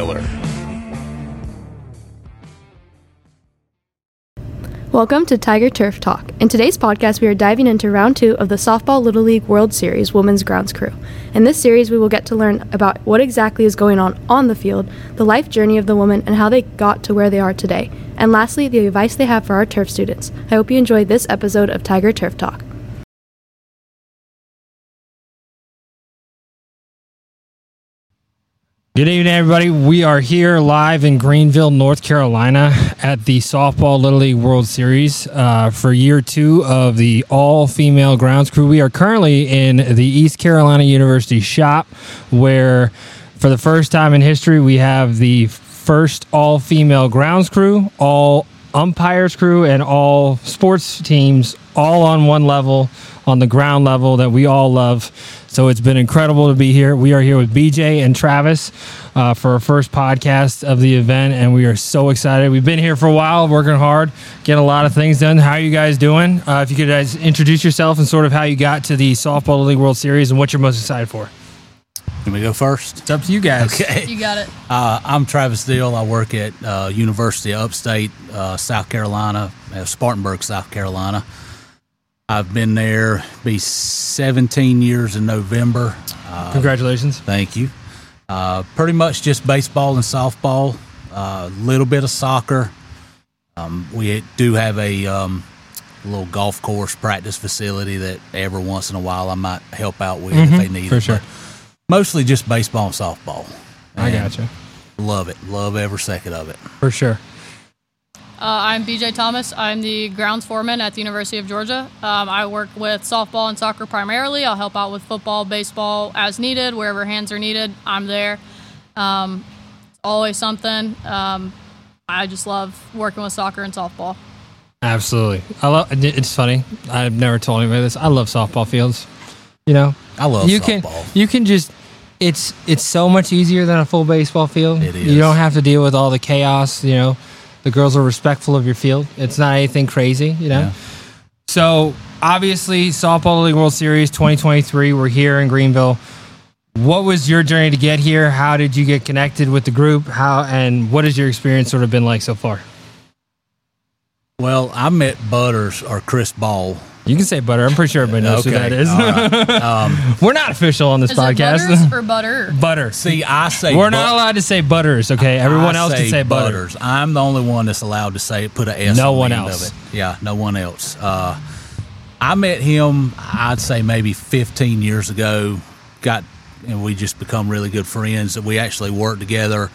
Miller. Welcome to Tiger Turf Talk. In today's podcast, we are diving into round two of the Softball Little League World Series Women's Grounds Crew. In this series, we will get to learn about what exactly is going on on the field, the life journey of the women, and how they got to where they are today. And lastly, the advice they have for our turf students. I hope you enjoyed this episode of Tiger Turf Talk. Good evening, everybody. We are here live in Greenville, North Carolina at the Softball Little League World Series uh, for year two of the all female grounds crew. We are currently in the East Carolina University shop where, for the first time in history, we have the first all female grounds crew, all umpires crew, and all sports teams all on one level, on the ground level that we all love. So it's been incredible to be here. We are here with BJ and Travis uh, for our first podcast of the event, and we are so excited. We've been here for a while, working hard, getting a lot of things done. How are you guys doing? Uh, if you could guys introduce yourself and sort of how you got to the Softball League World Series and what you're most excited for. Can we go first? It's up to you guys. Okay. You got it. Uh, I'm Travis Dill. I work at uh, University of Upstate, uh, South Carolina, uh, Spartanburg, South Carolina. I've been there be 17 years in November. Uh, Congratulations. Thank you. Uh, pretty much just baseball and softball, a little bit of soccer. Um, we do have a um, little golf course practice facility that every once in a while I might help out with if they need Mm-hmm. for it. sure. Mostly just baseball and softball. I gotcha. Love it. Love every second of it. For sure. Uh, I'm BJ Thomas. I'm the grounds foreman at the University of Georgia. Um, I work with softball and soccer primarily. I'll help out with football, baseball as needed, wherever hands are needed. I'm there. Um, it's always something. Um, I just love working with soccer and softball. Absolutely. I love. It's funny. I've never told anybody this. I love softball fields. You know, I love you softball. can you can just it's it's so much easier than a full baseball field. It You don't have to deal with all the chaos. You know, the girls are respectful of your field. It's not anything crazy. You know. Yeah. So obviously, softball league World Series 2023. We're here in Greenville. What was your journey to get here? How did you get connected with the group? How and what has your experience sort of been like so far? Well, I met Butters or Chris Ball. You can say butter. I'm pretty sure everybody knows who that is. all right. Um, We're not official on this Is podcast. it butters or butter? butter. see, I say We're bu- not allowed to say butters, okay? Everyone I else can say butter. Butters. I'm the only one that's allowed to say. Put an S. No on one the end else. Of it. Yeah, no one else. Uh, I met him. I'd say maybe 15 years ago. Got and we just become really good friends. That We actually worked together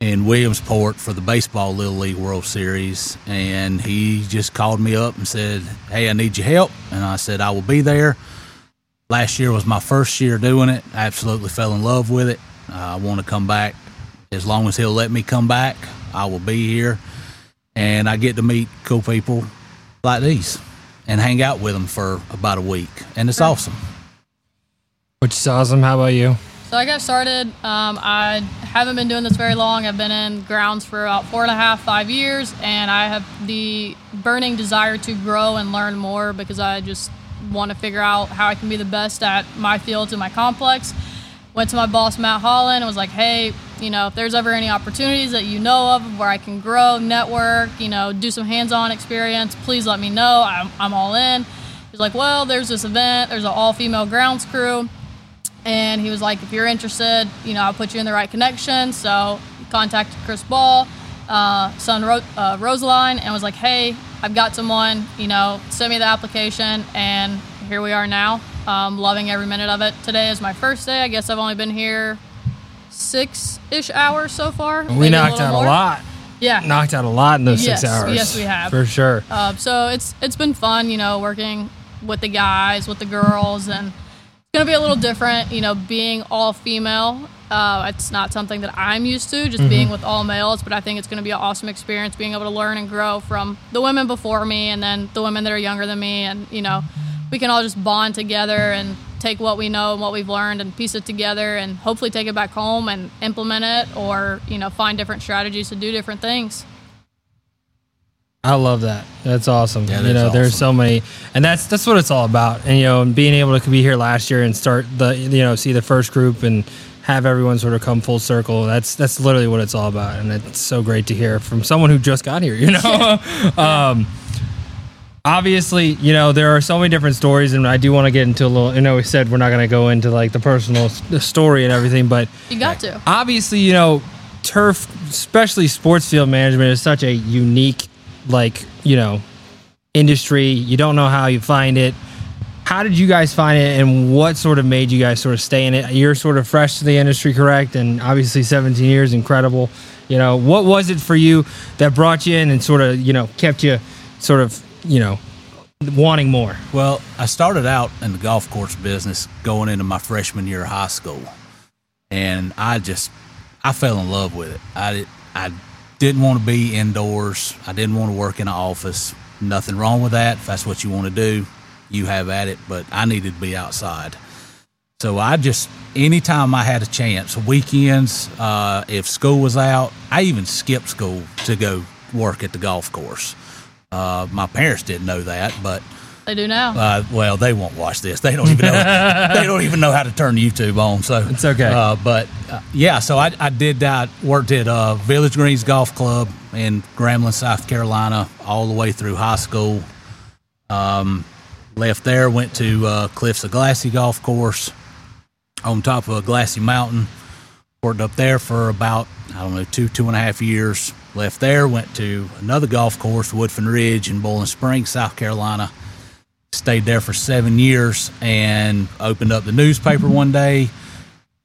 in Williamsport for the baseball Little League World Series, and he just called me up and said, "Hey, I need your help," and I said, "I will be there." Last year was my first year doing it. I absolutely fell in love with it. I want to come back as long as he'll let me come back. I will be here, and I get to meet cool people like these and hang out with them for about a week, and it's awesome. Which is awesome. How about you? So I got started. Um, I haven't been doing this very long. I've been in grounds for about four and a half, five years, and I have the burning desire to grow and learn more because I just want to figure out how I can be the best at my fields and my complex. Went to my boss Matt Holland and was like, "Hey, you know, if there's ever any opportunities that you know of where I can grow, network, you know, do some hands-on experience, please let me know. I'm, I'm all in." He's like, "Well, there's this event. There's an all-female grounds crew." And he was like, if you're interested, you know, I'll put you in the right connection. So contacted Chris Ball, uh, son Ro- uh, Rosaline, and was like, hey, I've got someone, you know, send me the application, and here we are now. Um, loving every minute of it. Today is my first day. I guess I've only been here six ish hours so far. We knocked little out more. a lot. Yeah. Knocked out a lot in those Yes, six hours. yes, we have. For sure. Uh, so it's it's been fun, you know, working with the guys, with the girls, and it's gonna be a little different, you know, being all female. Uh, it's not something that I'm used to, just being with all males, but I think it's gonna be an awesome experience, being able to learn and grow from the women before me, and then the women that are younger than me, and you know, we can all just bond together and take what we know and what we've learned and piece it together, and hopefully take it back home and implement it, or you know, find different strategies to do different things. I love that. That's awesome. Yeah, you that's know, there's so many, and that's that's what it's all about. And you know, and being able to be here last year and start the you know see the first group and have everyone sort of come full circle. That's that's literally what it's all about, and it's so great to hear from someone who just got here. You know, um, obviously, you know there are so many different stories, and I do want to get into a little. You know, we said we're not going to go into like the personal story and everything, but You got to. obviously, you know, turf, especially sports field management, is such a unique, like, you know, industry. You don't know how you find it. How did you guys find it, and what sort of made you guys sort of stay in it? You're sort of fresh to the industry, correct? And obviously, 17 years, incredible. You know, what was it for you that brought you in and sort of, you know, kept you sort of, you know, wanting more? Well, I started out in the golf course business going into my freshman year of high school, and I just I fell in love with it. I I didn't want to be indoors. I didn't want to work in an office. Nothing wrong with that. If that's what you want to do, you have at it. But I needed to be outside. So I just anytime I had a chance, weekends, uh, if school was out, I even skipped school to go work at the golf course. Uh, my parents didn't know that, but They do now. uh, well, they won't watch this. They don't even know. they don't even know how to turn YouTube on. So It's okay. Uh, but uh, yeah, so I, I did that. Worked at uh, Village Greens Golf Club in Gramling, South Carolina, all the way through high school. Um, left there, went to uh, Cliffs of Glassy Golf Course on top of a glassy mountain. Worked up there for about I don't know two two and a half years. Left there, went to another golf course, Woodfin Ridge in Boiling Springs, South Carolina stayed there for seven years and opened up the newspaper one day.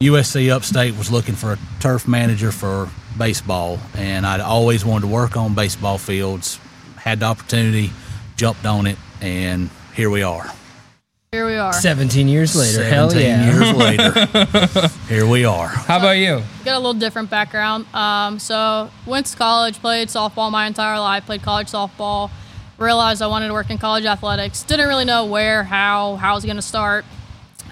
USC Upstate was looking for a turf manager for baseball, and I'd always wanted to work on baseball fields. Had the opportunity, jumped on it, and here we are. Here we are. 17 years later. Hell 17 yeah. years later, here we are. How about you? Got a little different background. Um, so went to college, played softball my entire life, played college softball. Realized I wanted to work in college athletics. Didn't really know where, how, how I was going to start.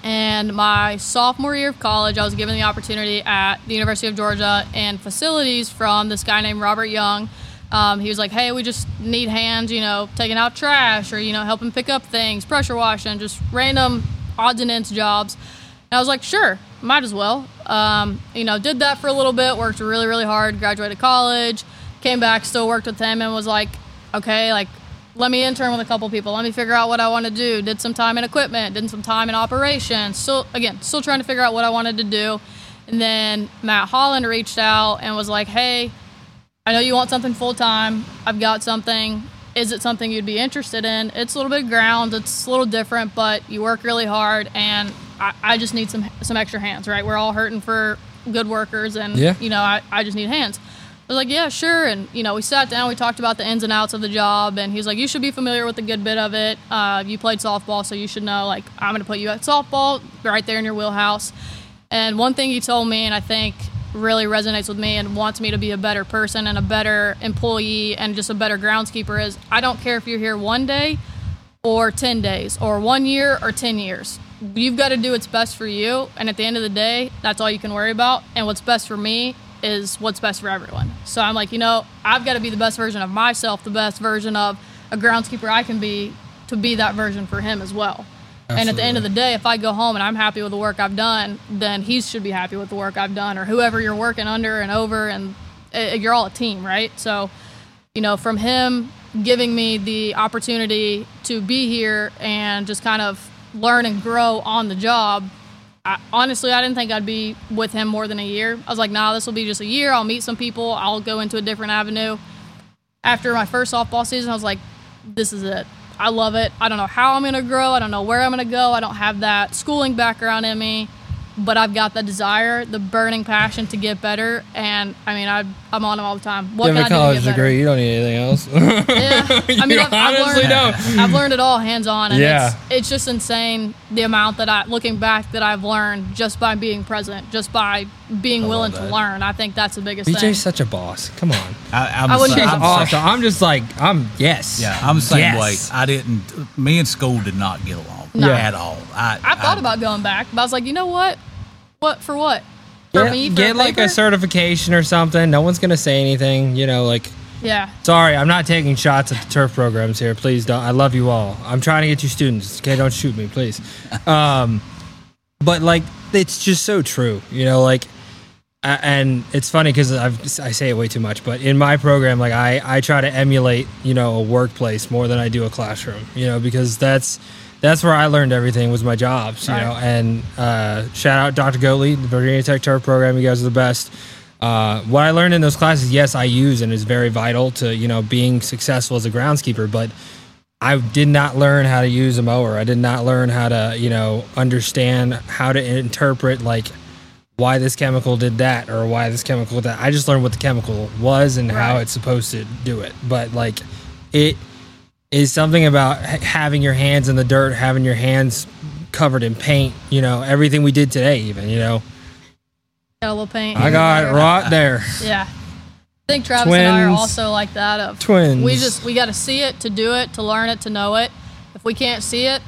And my sophomore year of college, I was given the opportunity at the University of Georgia and facilities from this guy named Robert Young. Um, he was like, "Hey, we just need hands, you know, taking out trash or you know, helping pick up things, pressure washing, just random odds and ends jobs." And I was like, "Sure, might as well." Um, you know, did that for a little bit, worked really, really hard, graduated college, came back, still worked with him, and was like, "Okay, like." Let me intern with a couple people. Let me figure out what I want to do. Did some time in equipment, did some time in operations. Still, again, still trying to figure out what I wanted to do. And then Matt Holland reached out and was like, "Hey, I know you want something full time. I've got something. Is it something you'd be interested in? It's a little bit ground. It's a little different, but you work really hard, and I, I just need some some extra hands. Right? We're all hurting for good workers, and Yeah. you know, I, I just need hands. I was like, yeah, sure. And you know, we sat down, we talked about the ins and outs of the job, and he's like, you should be familiar with a good bit of it. Uh, you played softball, so you should know. Like, I'm going to put you at softball, right there in your wheelhouse. And one thing he told me, and I think really resonates with me and wants me to be a better person and a better employee and just a better groundskeeper is I don't care if you're here one day or 10 days or one year or 10 years. You've got to do what's best for you. And at the end of the day, that's all you can worry about. And what's best for me is what's best for everyone. So I'm like, you know, I've got to be the best version of myself, the best version of a groundskeeper I can be to be that version for him as well. And at the end of the day, if I go home and I'm happy with the work I've done, then he should be happy with the work I've done, or whoever you're working under and over, and uh, you're all a team, right? So, you know, from him giving me the opportunity to be here and just kind of learn and grow on the job, I, honestly, I didn't think I'd be with him more than a year. I was like, nah, this will be just a year. I'll meet some people. I'll go into a different avenue. After my first softball season, I was like, this is it. I love it. I don't know how I'm going to grow. I don't know where I'm going to go. I don't have that schooling background in me, but I've got the desire, the burning passion to get better. And I mean, I, I'm on them all the time. What You have a I do to college get degree. You don't need anything else. Yeah, I mean, You I've, I've honestly learned, don't. I've learned it all hands on, and Yeah. it's it's just insane the amount that I, looking back, that I've learned just by being present, just by being willing to learn. I think that's the biggest thing. BJ's such a boss. Come on. I, I'm I wouldn't I'm Awesome. I'm just like I'm. Yes. Yeah, I'm the same Yes. way. I didn't. Me and school did not get along No. at all. I, I thought about going back, but I was like, you know what? What for what? For Get, me? For get like a certification or something. No one's gonna say anything. You know, like Yeah. sorry, I'm not taking shots at the turf programs here. Please don't. I love you all. I'm trying to get you students. Okay, don't shoot me, please. Um, but like it's just so true. You know, like and it's funny because I say it way too much, but in my program, like I, I try to emulate, you know, a workplace more than I do a classroom, you know, because that's that's where I learned everything was my jobs, you Right. know. And uh, shout out Dr. Goatley, the Virginia Tech Turf program. You guys are the best. Uh, what I learned in those classes, yes, I use and is very vital to you know being successful as a groundskeeper, but I did not learn how to use a mower. I did not learn how to, you know, understand how to interpret like why this chemical did that or why this chemical did that. I just learned what the chemical was and how it's supposed to do it. But like it is something about having your hands in the dirt, having your hands covered in paint, you know, everything we did today even, you know. yellow paint. I got it right there. Yeah. I think Travis and I are also like that. Of Twins. We just we got to see it to do it, to learn it, to know it. If we can't see it,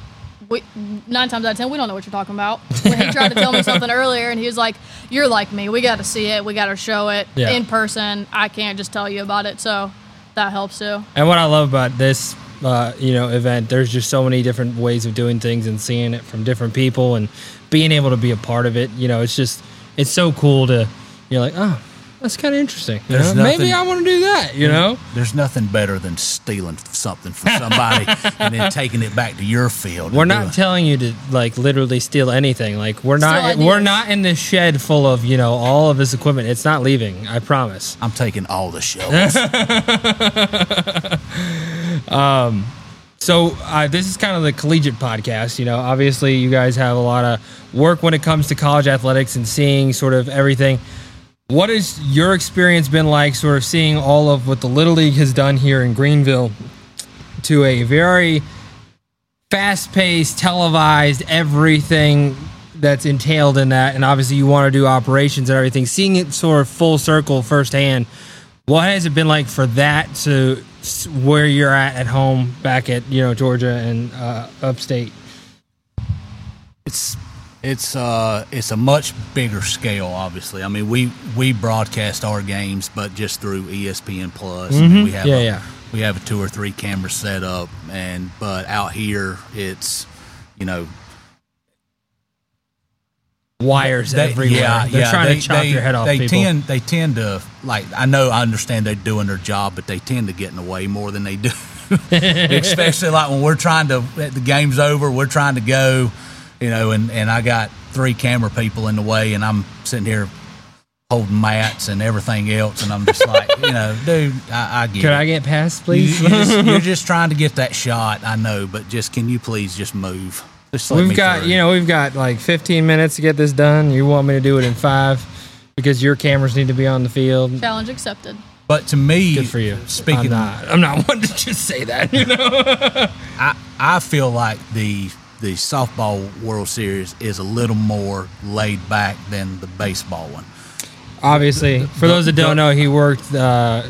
we nine times out of ten we don't know what you're talking about. When he tried to tell me something earlier, and he was like, "You're like me. We got to see it. We got to show it Yeah. in person. I can't just tell you about it." So that helps too. And what I love about this, uh, you know, event, there's just so many different ways of doing things and seeing it from different people and being able to be a part of it. You know, it's just, it's so cool to, you're like, oh, that's kind of interesting. You There's know? Maybe I want to do that. You know, There's nothing better than stealing something from somebody and then taking it back to your field. we're not doing- telling you to like literally steal anything. Like we're not, Steal we're ideas. not in this shed full of you know all of this equipment. It's not leaving. I promise. I'm taking all the shells. So uh, this is kind of the collegiate podcast. You know, obviously you guys have a lot of work when it comes to college athletics and seeing sort of everything. What has your experience been like, sort of seeing all of what the Little League has done here in Greenville to a very fast-paced, televised, everything that's entailed in that, and obviously you want to do operations and everything. Seeing it sort of full circle firsthand, what has it been like for that to where you're at at home, back at you know Georgia and uh, upstate? it's it's uh it's a much bigger scale obviously i mean we we broadcast our games but just through espn plus mean, we have Mm-hmm. Yeah, a, yeah. we have a two or three camera set up and but out here it's you know Wires they- everywhere. yeah They're yeah trying they, to chop they, your head off. they people. tend they tend to like i know i understand they're doing their job but they tend to get in the way more than they do especially like when we're trying to the game's over we're trying to go you know and and i got three camera people in the way and i'm sitting here holding mats and everything else and i'm just like you know dude i, I get Could it. I get past, please? you're, just, you're just trying to get that shot i know but just can you please just move just let we've got through. you know we've got like 15 minutes to get this done. You want me to do it in five because your cameras need to be on the field. Challenge accepted. but to me Good for you. speaking I'm not. I'm not one to just say that. You know. I, I feel like the the softball World Series is a little more laid back than the baseball one. Obviously, for those that don't know, he worked. Uh,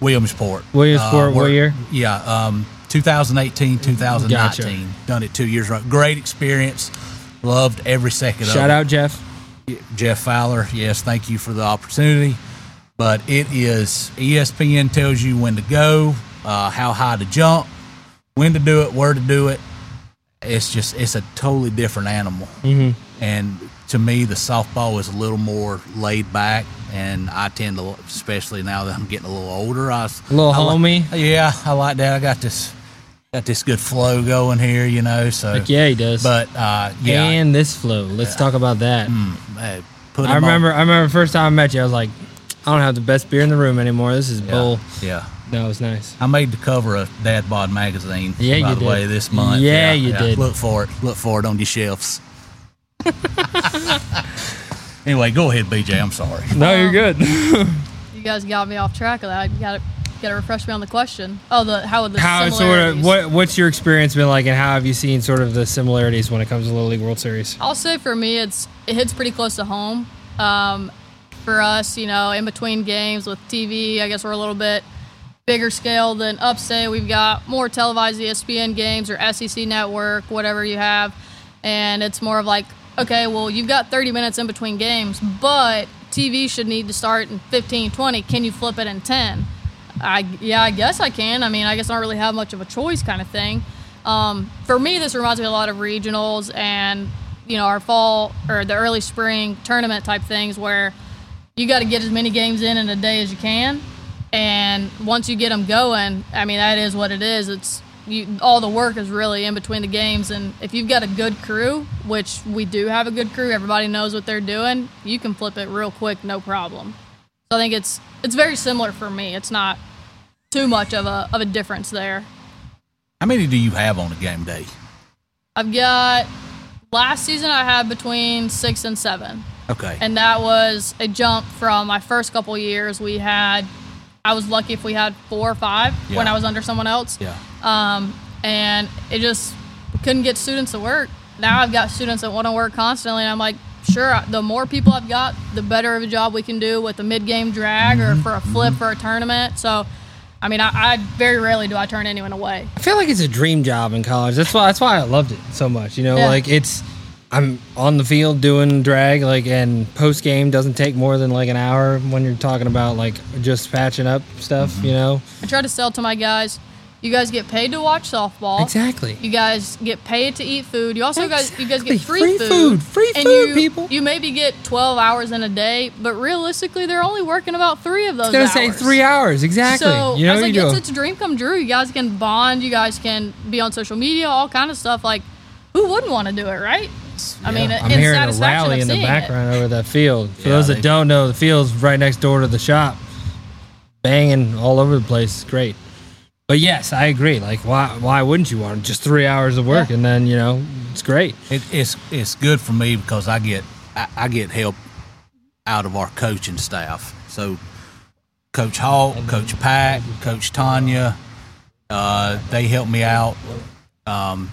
Williamsport. Williamsport, what year? Yeah, um, 2018, 2019. Gotcha. Done it two years. right. Great experience. Loved every second of it. shout out Jeff. Jeff Fowler. Yes, thank you for the opportunity. But it is ESPN tells you when to go, uh, how high to jump, when to do it, where to do it. It's just it's a totally different animal. Mm-hmm. And to me, the softball is a little more laid back, and I tend to, especially now that I'm getting a little older, I was A little I homey. yeah, I like that. I got this got this good flow going here, you know. So Like, yeah, he does. but uh, yeah, and this flow. Let's talk about that. hey, put I 'em on- remember. I remember first time I met you. I was like, I don't have the best beer in the room anymore. This is bull. Yeah. No, was nice. I made the cover of Dad Bod magazine. Yeah, by you the did. way, this month. Yeah, you did. Look for it. Look for it on your shelves. anyway, go ahead, BJ. I'm sorry. No, you're good. You guys got me off track of that. You got to got to refresh me on the question. Oh, the how would the how sort of what what's your experience been like, and how have you seen sort of the similarities when it comes to Little League World Series? I'll say for me, it's it hits pretty close to home. Um, for us, you know, in between games with TV, I guess we're a little bit bigger scale than upstate. We've got more televised ESPN games or SEC network, whatever you have, and it's more of like, okay, well, you've got 30 minutes in between games, but TV should need to start in 15, 20. Can you flip it in 10? I yeah, I guess I can. I mean, I guess I don't really have much of a choice, kind of thing. Um, for me, this reminds me a lot of regionals and you know our fall or the early spring tournament type things where you got to get as many games in in a day as you can. And once you get them going, I mean, that is what it is. It's you, all the work is really in between the games. And if you've got a good crew, which we do have a good crew, everybody knows what they're doing, you can flip it real quick, no problem. So I think it's it's very similar for me. It's not too much of a of a difference there. How many do you have on a game day? I've got last season I had between six and seven. Okay. and that was a jump from my first couple years. We had, I was lucky if we had four or five when I was under someone else, yeah. um, and it just couldn't get students to work. Now I've got students that want to work constantly, and I'm like, sure, the more people I've got, the better of a job we can do with a mid-game drag or for a flip for a tournament. So, I mean, I, I very rarely do I turn anyone away. I feel like it's a dream job in college. That's why that's why I loved it so much. You know, Yeah. like it's I'm on the field doing drag, like and post game doesn't take more than like an hour when you're talking about like just patching up stuff. Mm-hmm. You know, I try to sell to my guys. You guys get paid to watch softball. exactly. You guys get paid to eat food. You also guys you guys get free, Free food. food. Free and food, you, people. You maybe get twelve hours in a day, but realistically, they're only working about three of those. I was gonna hours. say three hours exactly. So you know, I was like, you it's, it's a dream come true. You guys can bond. You guys can be on social media, all kind of stuff. Like, who wouldn't want to do it, right? I mean, I'm in hearing a rally in the seeing it. background over that field. For Yeah, those they- that don't know, the field's right next door to the shop, banging all over the place. It's great. But yes, I agree. Like, why why wouldn't you want just three hours of work Yeah. and then you know it's great. It, it's it's good for me because I get I, I get help out of our coaching staff. So Coach Hawk, Coach Pack, Coach Tanya, uh, they help me out. Um,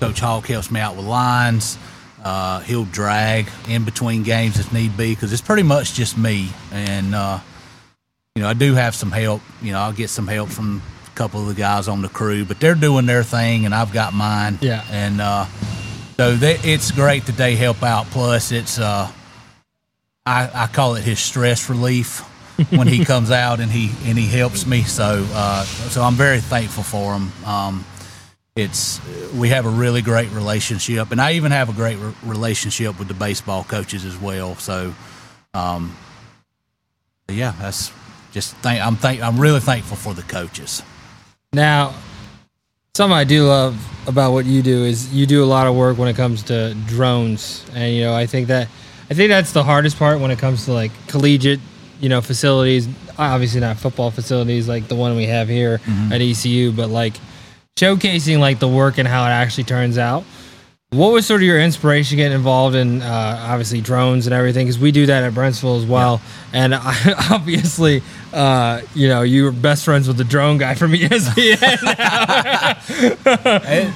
Coach Hawk helps me out with lines. Uh, he'll drag in between games if need be because it's pretty much just me. And uh, you know, I do have some help. You know, I'll get some help from a couple of the guys on the crew, but they're doing their thing, and I've got mine. Yeah. And uh, so they, it's great that they help out. Plus, it's uh, I, I call it his stress relief when he comes out and he and he helps me. So uh, so I'm very thankful for him. Um, it's we have a really great relationship, and I even have a great re- relationship with the baseball coaches as well. So, um, yeah, that's just thank. I'm thank. I'm really thankful for the coaches. Now, something I do love about what you do is you do a lot of work when it comes to drones, and you know I think that I think that's the hardest part when it comes to like collegiate, you know, facilities. Obviously not football facilities like the one we have here at ECU, but like showcasing like the work and how it actually turns out. What was sort of your inspiration getting involved in uh, obviously drones and everything? Because we do that at Brentsville as well. And I, obviously, uh, you know, you were best friends with the drone guy from ESPN.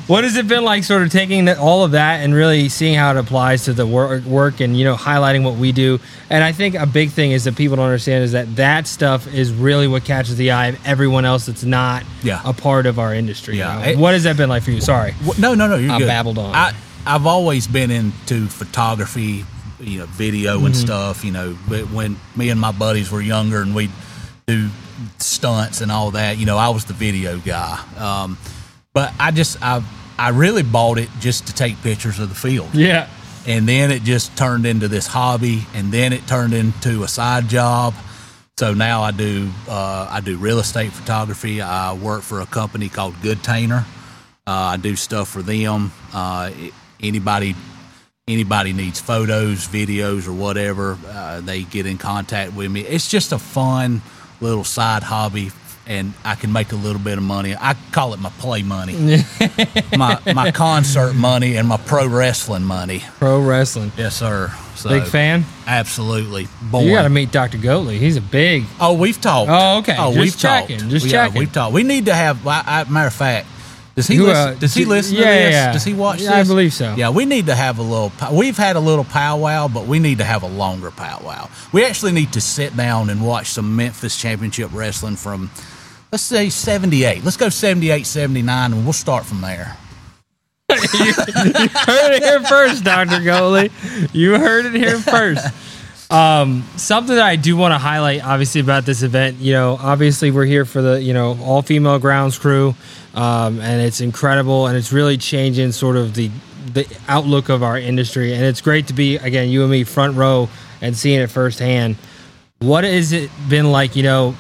what has it been like, sort of taking all of that and really seeing how it applies to the work, work and you know highlighting what we do? And I think a big thing is that people don't understand is that that stuff is really what catches the eye of everyone else that's not Yeah. a part of our industry. Yeah. you know? What has that been like for you? Sorry. No, no, no. You're I good. babbled on. I I've always been into photography, you know, video Mm-hmm. and stuff. You know, but when me and my buddies were younger and we do stunts and all that, you know, I was the video guy. Um, but I just I I really bought it just to take pictures of the field. Yeah. and then it just turned into this hobby and then it turned into a side job. So now i do uh, i do real estate photography. I work for a company called goodtainer. Uh, i do stuff for them. Uh, anybody anybody needs photos videos or whatever uh, they get in contact with me. It's just a fun little side hobby and I can make a little bit of money. I call it my play money, my my concert money, and my pro wrestling money. Pro wrestling. Yes, sir. So, Big fan. Absolutely. Born. You got to meet Dr. Goatley. He's a big. Oh, we've talked. Oh, okay. Oh, Just we've checking. talked. Just yeah, checking. We've talked. We need to have. I, I, matter of fact, does he You, listen? uh, does he listen yeah, to this? yeah. Does he watch Yeah, this? I believe so. Yeah, we need to have a little. We've had a little powwow, but we need to have a longer powwow. We actually need to sit down and watch some Memphis Championship wrestling from, let's say '78. Let's go '78, '79, and we'll start from there. You heard it here first, Dr. Goatley. You heard it here first. Um, something that I do want to highlight, obviously, about this event, you know, obviously we're here for the, you know, all female grounds crew, um, and it's incredible, and it's really changing sort of the the outlook of our industry, and it's great to be again, you and me, front row, and seeing it firsthand. what has it been like? You know,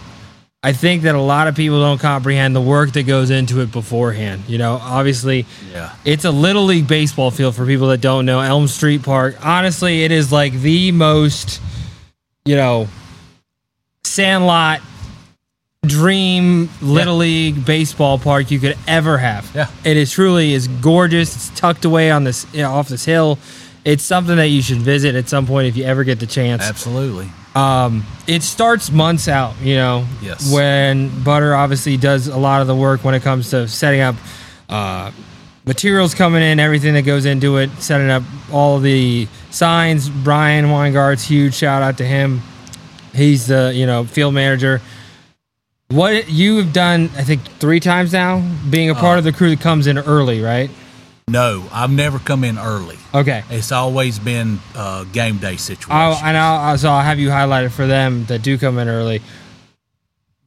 I think that a lot of people don't comprehend the work that goes into it beforehand. You know, obviously, Yeah. it's a little league baseball field for people that don't know. Elm Street Park, honestly, it is like the most, you know, sandlot dream little league baseball park you could ever have. Yeah. it is truly is gorgeous. It's tucked away on this you know, off this hill. It's something that you should visit at some point if you ever get the chance. Absolutely. Um, it starts months out, you know. Yes. When Butter obviously does a lot of the work when it comes to setting up uh, materials coming in, everything that goes into it, setting up all the signs. Brian Weingart's huge shout out to him. He's the you know field manager. What you have done, I think three times now, being a part of the crew that comes in early, right? No, I've never come in early. Okay. It's always been a game day situation. And I'll, so I'll have you highlighted for them that do come in early.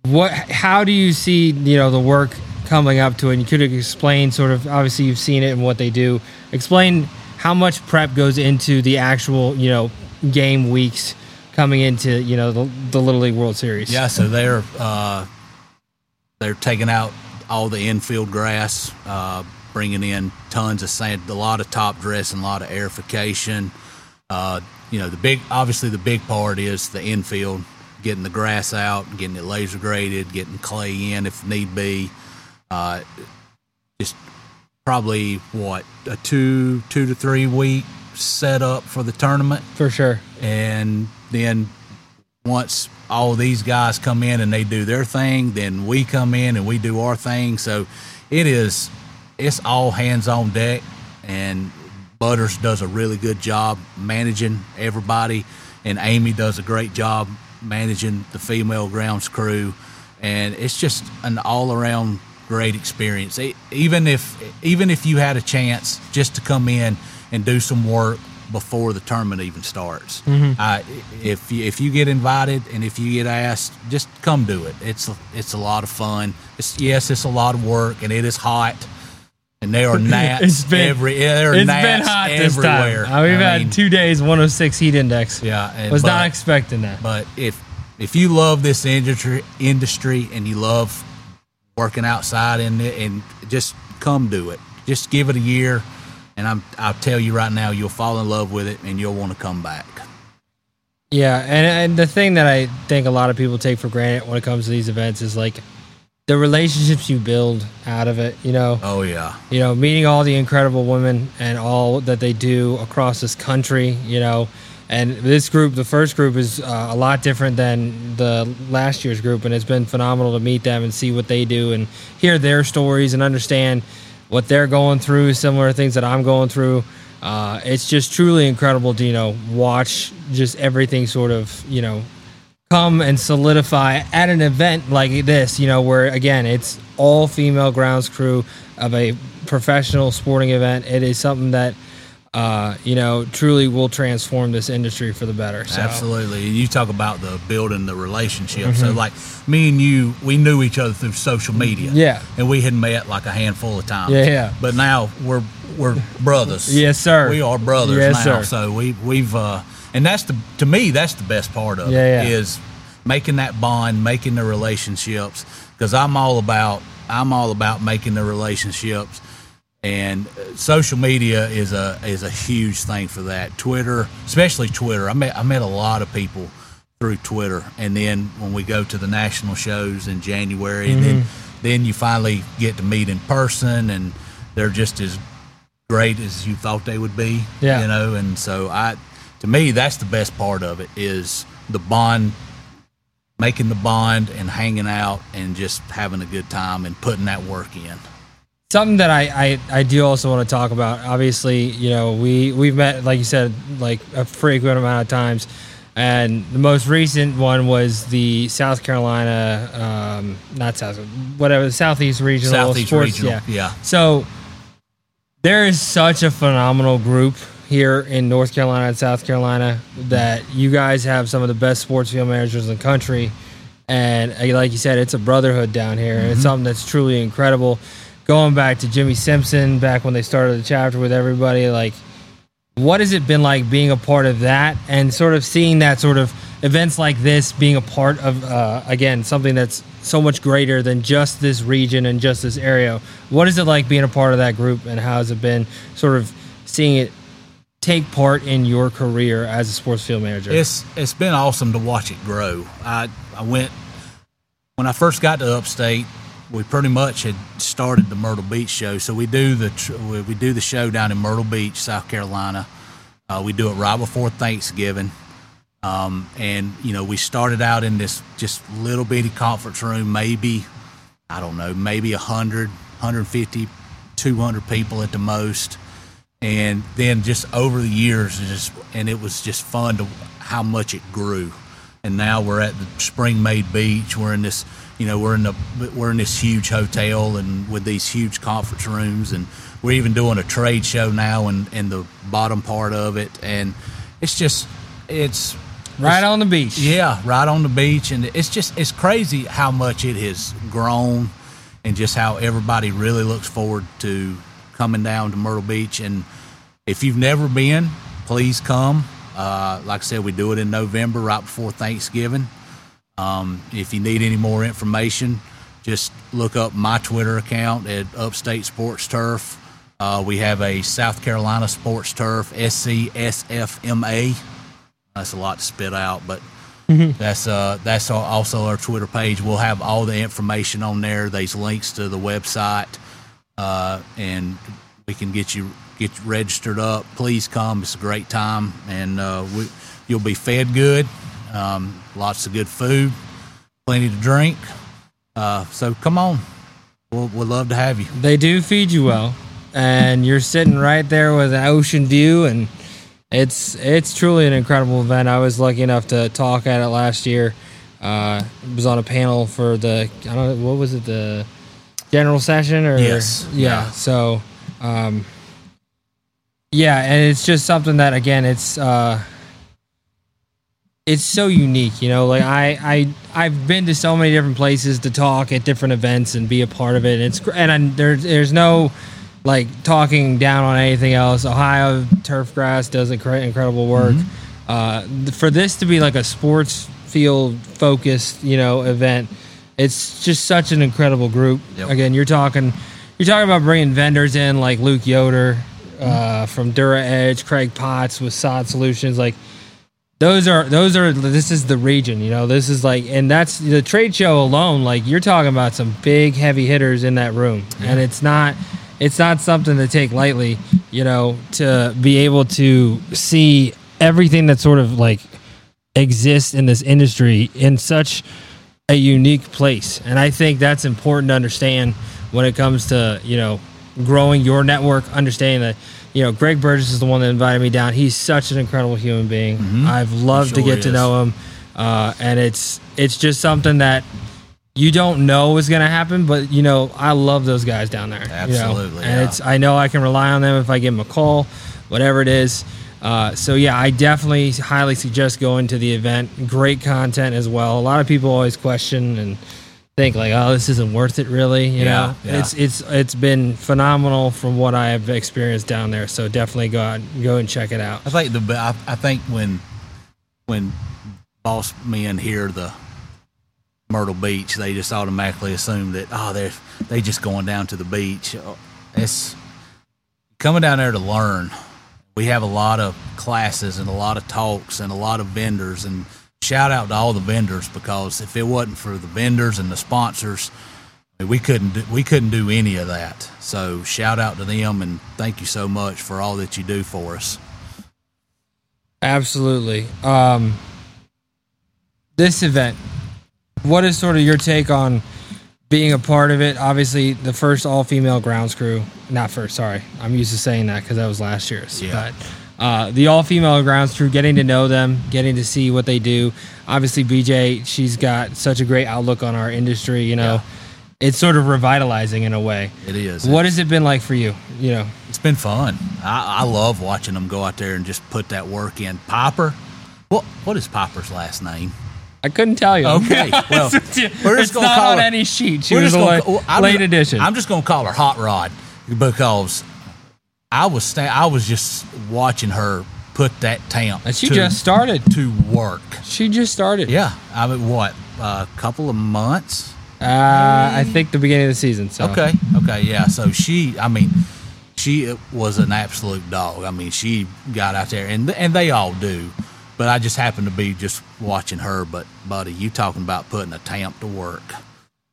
What? How do you see you know the work coming up to it? And you could explain sort of. Obviously, you've seen it and what they do. Explain how much prep goes into the actual you know game weeks coming into you know the, the Little League World Series. Yeah, so they're uh, they're taking out all the infield grass, uh, bringing in tons of sand, a lot of top dressing, a lot of airification. Uh, you know, the big obviously the big part is the infield, getting the grass out, getting it laser graded, getting clay in if need be. Uh, just probably what a two two to three week setup for the tournament for sure. and then once all these guys come in and they do their thing, then we come in and we do our thing. So it is it's all hands on deck and Butters does a really good job managing everybody and Amy does a great job managing the female grounds crew and it's just an all around great experience. E- Even if even if you had a chance just to come in and do some work before the tournament even starts, uh, if you, if you get invited and if you get asked, just come do it. It's it's a lot of fun. It's yes, it's a lot of work and it is hot. And there are gnats It's been- every yeah, there are It's gnats been hot this everywhere. time. Uh, we've I had two days, 106 heat index. yeah, and, was not expecting that. but if if you love this industry industry and you love working outside in it, and just come do it. Just give it a year, and I'm I'll tell you right now, you'll fall in love with it, and you'll want to come back. Yeah, and, and the thing that I think a lot of people take for granted when it comes to these events is like the relationships you build out of it. You know, Oh yeah, you know, meeting all the incredible women and all that they do across this country. You know, and this group, the first group, is uh, a lot different than the last year's group, and it's been phenomenal to meet them and see what they do and hear their stories and understand what they're going through, similar things that I'm going through. Uh, it's just truly incredible to you know watch just everything sort of you know come and solidify at an event like this, you know, where again, it's all female grounds crew of a professional sporting event. It is something that, uh, you know, truly will transform this industry for the better. So. absolutely. You talk about the building the relationship. So like me and you, we knew each other through social media. Yeah. and we had met like a handful of times. Yeah, yeah. But now we're we're brothers. Yes, sir. We are brothers Yes, now. sir. So we we've uh, and that's the to me that's the best part of Yeah, it yeah. is making that bond, making the relationships. Because I'm all about I'm all about making the relationships, and uh, social media is a is a huge thing for that. Twitter, especially Twitter. I met I met a lot of people through Twitter, and then when we go to the national shows in January, then Mm-hmm. then you finally get to meet in person, and they're just as great as you thought they would be. Yeah. You know, and so I to me that's the best part of it is the bond making the bond and hanging out and just having a good time and putting that work in. Something that I, I, I do also want to talk about. Obviously, you know, we we've met like you said like a frequent amount of times, and the most recent one was the South Carolina, um, not South, whatever, Southeast Regional Southeast Sports. Regional, Yeah. yeah. So there is such a phenomenal group here in North Carolina and South Carolina that you guys have some of the best sports field managers in the country. And uh, like you said, it's a brotherhood down here. And it's something that's truly incredible. Going back to Jimmy Simpson, back when they started the chapter with everybody, like, what has it been like being a part of that and sort of seeing that sort of events like this being a part of uh, again something that's so much greater than just this region and just this area. What is it like being a part of that group, and how has it been sort of seeing it take part in your career as a sports field manager? It's it's been awesome to watch it grow. I I went when I first got to Upstate. We pretty much had started the Myrtle Beach show, so we do the we do the show down in Myrtle Beach, South Carolina. Uh, we do it right before Thanksgiving, um, and you know we started out in this just little bitty conference room, maybe I don't know, maybe 100, 150, 200 people at the most. And then just over the years, just and it was just fun to how much it grew. And now we're at the Springmaid Beach. We're in this, you know, we're in the we're in this huge hotel and with these huge conference rooms, and we're even doing a trade show now in in the bottom part of it. And it's just it's right on the beach. yeah, right on the beach, and it's just it's crazy how much it has grown, and just how everybody really looks forward to coming down to Myrtle Beach. And if you've never been, please come. Uh, like I said, we do it in November, right before Thanksgiving. Um, if you need any more information, just look up my Twitter account at Upstate Sports Turf. Uh, we have a South Carolina Sports Turf, SCSFMA. That's a lot to spit out, but that's uh, that's also our Twitter page. We'll have all the information on there. There's links to the website, uh, and we can get you get you registered up. Please come. It's a great time, and uh, we, you'll be fed good. Um, lots of good food, plenty to drink. Uh, so come on. We'll, we'd love to have you. They do feed you well, and you're sitting right there with an ocean view, and it's it's truly an incredible event. I was lucky enough to talk at it last year. Uh, was on a panel for the I don't know what was it the general session or Yes. yeah. Yeah. So um, yeah, and it's just something that again it's uh, it's so unique, you know. Like I, I, I've been to so many different places to talk at different events and be a part of it. And it's and I, there's there's no like talking down on anything else. Ohio Turfgrass does incredible work. Uh, for this to be like a sports field focused, you know, event, it's just such an incredible group. Yep. Again, you're talking, you're talking about bringing vendors in like Luke Yoder. Uh, from DuraEdge, Craig Potts with Sod Solutions, like those are those are this is the region you know this is like and that's the trade show alone like you're talking about some big heavy hitters in that room. And it's not it's not something to take lightly you know to be able to see everything that sort of like exists in this industry in such a unique place. And i think that's important to understand when it comes to you know growing your network understanding that you know greg burgess is the one that invited me down. He's such an incredible human being. I've loved to get to know him. Uh, and it's it's just something that you don't know is going to happen but you know i love those guys down there you know? Absolutely, and yeah. it's i know i can rely on them if i give them a call whatever it is. Uh, so yeah i definitely highly suggest going to the event. Great content as well. A lot of people always question and think like oh this isn't worth it really you Yeah, know yeah. it's it's it's been phenomenal from what i have experienced down there so definitely go out go and check it out I think the I, I think when when boss men hear the Myrtle Beach, they just automatically assume that oh they're they just going down to the beach. Oh, It's coming down there to learn. We have a lot of classes and a lot of talks and a lot of vendors and shout out to all the vendors because if it wasn't for the vendors and the sponsors, we couldn't do, we couldn't do any of that. So shout out to them and thank you so much for all that you do for us. Absolutely. Um, this event, what is sort of your take on being a part of it? Obviously, the first all female grounds crew, not first, sorry. I'm used to saying that because that was last year's. Yeah. But uh, the all female grounds crew, getting to know them, getting to see what they do. Obviously, BJ, she's got such a great outlook on our industry. You know, Yeah. it's sort of revitalizing in a way. It is. What has it been like for you? You know, It's been fun. I, I love watching them go out there and just put that work in. Popper, what what is Popper's last name? I couldn't tell you. Okay, well, we're just it's gonna not call on her- any sheet. She was just a gonna- late, I'm late just- edition. I'm just gonna call her Hot Rod because I was sta- I was just watching her put that tamp. And she to, just started. to work. She just started. Yeah, I mean, what a couple of months. Uh, I think the beginning of the season. So Okay, okay, yeah. So she, I mean, she was an absolute dog. I mean, she got out there, and and they all do. But I just happened to be just watching her. But buddy, you talking about putting a tamp to work?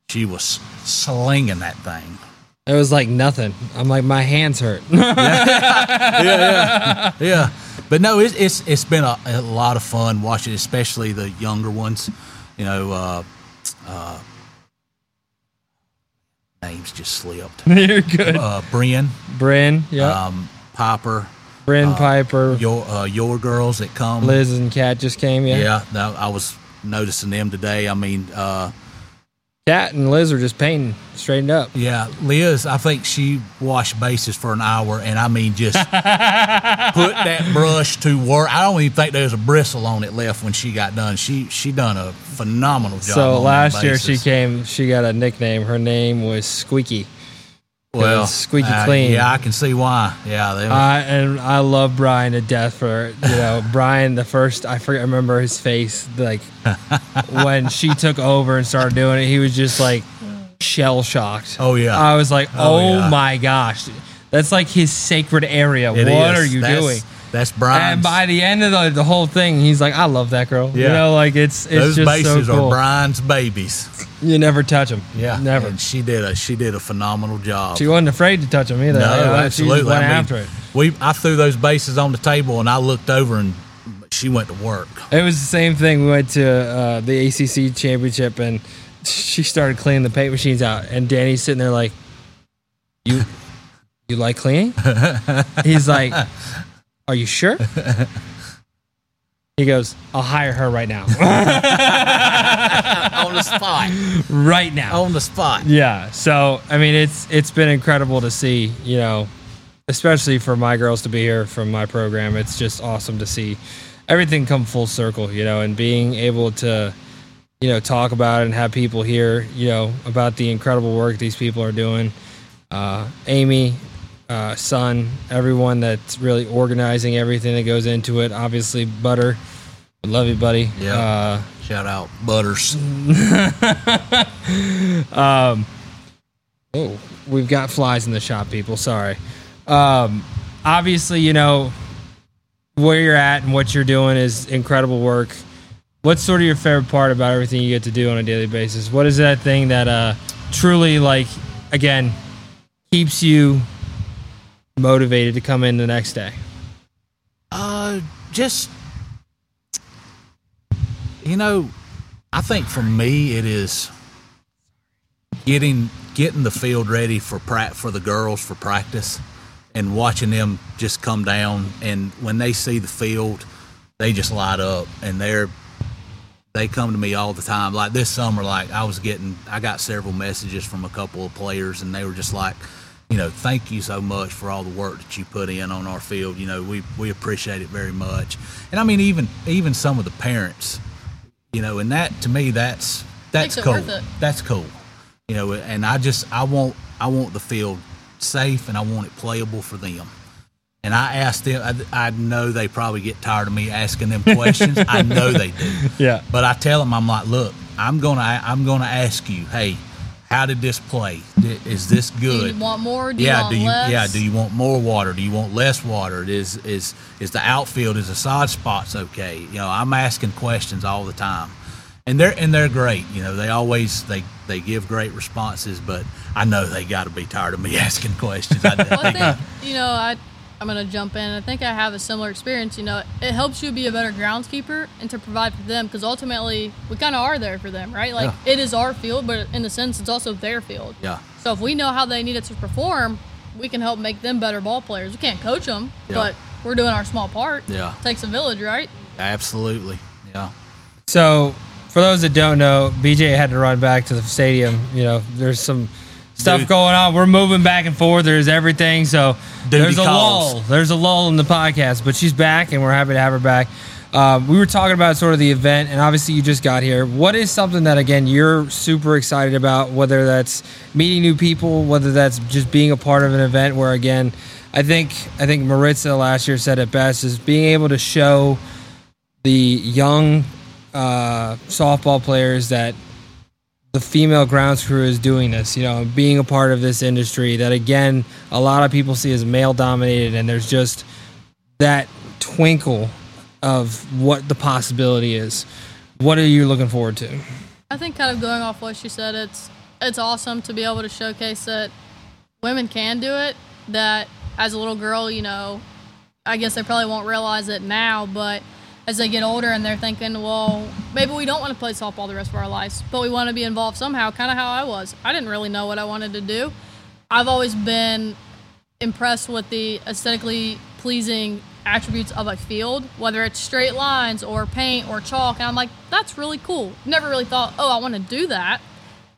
She was slinging that thing. It was like nothing. I'm like my hands hurt. Yeah, yeah, but no, it's it's it's been a, a lot of fun watching, especially the younger ones. You know, uh, uh, names just slipped. You're good. Uh, Brian, Bryn, yeah. um, Piper, Bryn Piper, your uh, your girls that come. Liz and Kat just came. Yeah. Yeah, no, I was noticing them today. I mean, uh, Kat and Liz are just painting, straightened up. yeah, Liz, I think she washed bases for an hour, and I mean, just put that brush to work. I don't even think there was a bristle on it left when she got done. She she done a phenomenal job. So last year she came. She got a nickname. Her name was Squeaky. Well squeaky uh, clean. Yeah, I can see why. Yeah, they were, I and I love Brian to death for you know Brian. The first I forget, I remember his face like when she took over and started doing it. He was just like shell shocked. Oh, yeah. I was like, Oh, oh, yeah. my gosh, that's like his sacred area. it what is. are you That's- doing? That's Brian. And by the end of the, the whole thing, he's like, I love that girl. You Yeah. know, like it's it's those just bases so cool. are Brian's babies. You never touch them. Yeah, never. And she did a she did a phenomenal job. She wasn't afraid to touch them either. No, You absolutely. went I mean, after it. We I threw those bases on the table and I looked over and she went to work. It was the same thing. We went to uh, the ACC championship, and she started cleaning the paint machines out, and Danny's sitting there like, "You, you like cleaning?" He's like, "Are you sure?" He goes, "I'll hire her right now, on the spot. right now." on the spot. Yeah. So I mean, it's it's been incredible to see. You know, especially for my girls to be here from my program. It's just awesome to see everything come full circle. You know, and being able to, you know, talk about it and have people hear, you know, about the incredible work these people are doing. Uh, Amy, uh, Sun, everyone that's really organizing everything that goes into it. Obviously, Butter. Love you, buddy. Yeah. Uh, Shout out Butters. Oh, we've got flies in the shop, people. Sorry. Um, obviously, you know where you're at and what you're doing is incredible work. What's sort of your favorite part about everything you get to do on a daily basis? What is that thing that uh, truly, like, again, keeps you motivated to come in the next day? Uh, just you know, I think for me it is getting getting the field ready for pra- for the girls for practice and watching them just come down and when they see the field, they just light up and they're they come to me all the time. Like this summer, like I was getting, I got several messages from a couple of players, and they were just like, you know, thank you so much for all the work that you put in on our field. You know, we we appreciate it very much. And I mean, even even some of the parents, you know, and that to me, that's that's Makes cool. That's cool. You know, and I just I want I want the field safe, and I want it playable for them. And I asked them. I, I know they probably get tired of me asking them questions. I know they do. Yeah. But I tell them, I'm like, look, I'm gonna, I'm gonna ask you, hey, how did this play? Is this Do good? you want more? Do you yeah. want Do you, less? yeah. Do you want more water? Do you want less water? Is, is, is the outfield, is the sod spots okay? You know, I'm asking questions all the time, and they're, and they're great. You know, they always, they, they give great responses, but I know they got to be tired of me asking questions. I, Well, think you know I. I'm gonna jump in. I think I have a similar experience. You know, it helps you be a better groundskeeper and to provide for them because ultimately we kind of are there for them, right? Like it is our field, but in the sense it's also their field. yeah. So if we know how they need it to perform, we can help make them better ball players. We can't coach them, Yeah. but we're doing our small part. Yeah. takes a village, right? Absolutely. Yeah. So, for those that don't know, BJ had to run back to the stadium. You know, there's some stuff Dude. going on. We're moving back and forth. There's everything. So there's a calls. lull. There's a lull in the podcast, but she's back, and we're happy to have her back. Um, we were talking about sort of the event, and obviously you just got here. What is something that again you're super excited about? Whether that's meeting new people, whether that's just being a part of an event where again I think I think Maritza last year said it best: is being able to show the young uh, softball players that the female grounds crew is doing this. You know, being a part of this industry that again a lot of people see as male dominated, and there's just that twinkle of what the possibility is. What are you looking forward to? I think kind of going off what she said, it's it's awesome to be able to showcase that women can do it. That as a little girl, you know, I guess they probably won't realize it now, but as they get older and they're thinking, well, maybe we don't want to play softball the rest of our lives, but we want to be involved somehow, kind of how I was. I didn't really know what I wanted to do. I've always been impressed with the aesthetically pleasing attributes of a field, whether it's straight lines or paint or chalk. And I'm like, that's really cool. Never really thought, oh, I want to do that.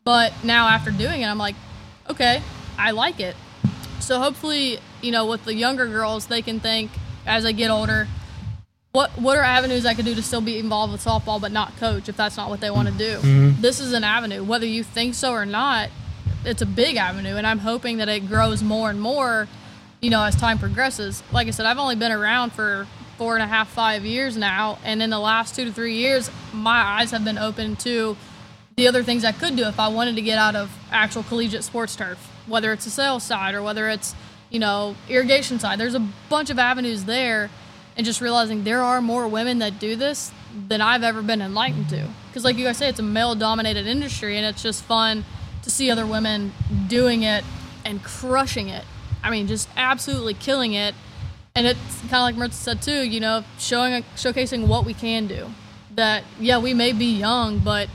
But now after doing it, I'm like, okay, I like it. So hopefully, you know, with the younger girls, they can think as they get older, what what are avenues I could do to still be involved with softball but not coach if that's not what they want to do. Mm-hmm. This is an avenue, whether you think so or not. It's a big avenue, and I'm hoping that it grows more and more. You know, as time progresses. Like I said, I've only been around for four and a half, five years now, and in the last two to three years, my eyes have been open to the other things I could do if I wanted to get out of actual collegiate sports turf, whether it's the sales side or whether it's, you know, irrigation side. There's a bunch of avenues there, and just realizing there are more women that do this than I've ever been enlightened to. Because, like you guys say, it's a male dominated industry, and it's just fun to see other women doing it and crushing it. I mean, just absolutely killing it. And it's kind of like Mertz said too, you know, showing showcasing what we can do. That yeah, we may be young, but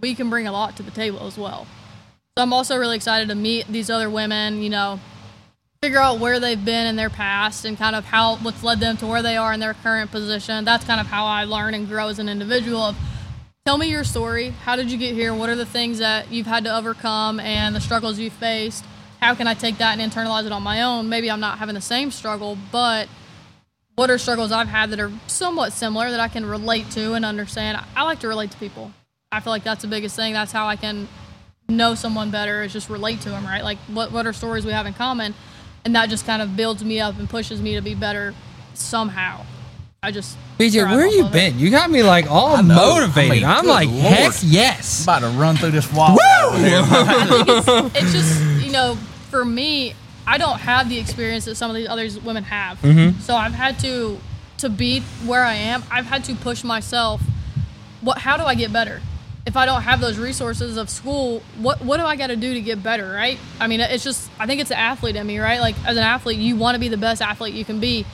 we can bring a lot to the table as well. So I'm also really excited to meet these other women, you know, figure out where they've been in their past and kind of how what's led them to where they are in their current position. That's kind of how I learn and grow as an individual of tell me your story. How did you get here? What are the things that you've had to overcome and the struggles you faced? How can I take that and internalize it on my own? Maybe I'm not having the same struggle, but what are struggles I've had that are somewhat similar that I can relate to and understand? I like to relate to people. I feel like that's the biggest thing. That's how I can know someone better is just relate to them, right? Like what what are stories we have in common, and that just kind of builds me up and pushes me to be better somehow. I just BJ, where you of it. been? You got me like all know. motivated. I mean, I'm good like, Lord. heck yes. about to run through this wall. over there. I think it's, it's just you know for me I don't have the experience that some of these other women have. Mm-hmm. So I've had to to be where I am. I've had to push myself. What? How do I get better? If I don't have those resources of school, what what do I got to do to get better? Right? I mean, it's just I think it's an athlete in me, right? Like as an athlete, you want to be the best athlete you can be.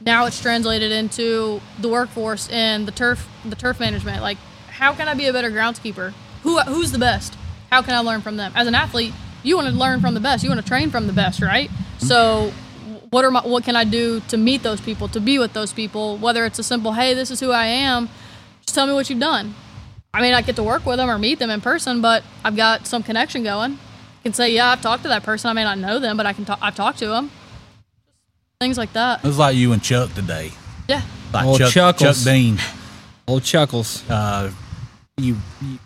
Now it's translated into the workforce and the turf the turf management. Like, how can I be a better groundskeeper? Who who's the best? How can I learn from them? As an athlete, you want to learn from the best. You want to train from the best, right? Mm-hmm. So, what are my what can I do to meet those people, to be with those people? Whether it's a simple, hey, this is who I am. Just tell me what you've done. I mean, I get to work with them or meet them in person, but I've got some connection going. I can say, yeah, I've talked to that person. I may not know them, but I can talk. I've talked to them. Things like that. It was like you and Chuck today. Yeah. Like Old Chuck, Chuck Chuckles. Dean. Old chuckles. Uh, you, you,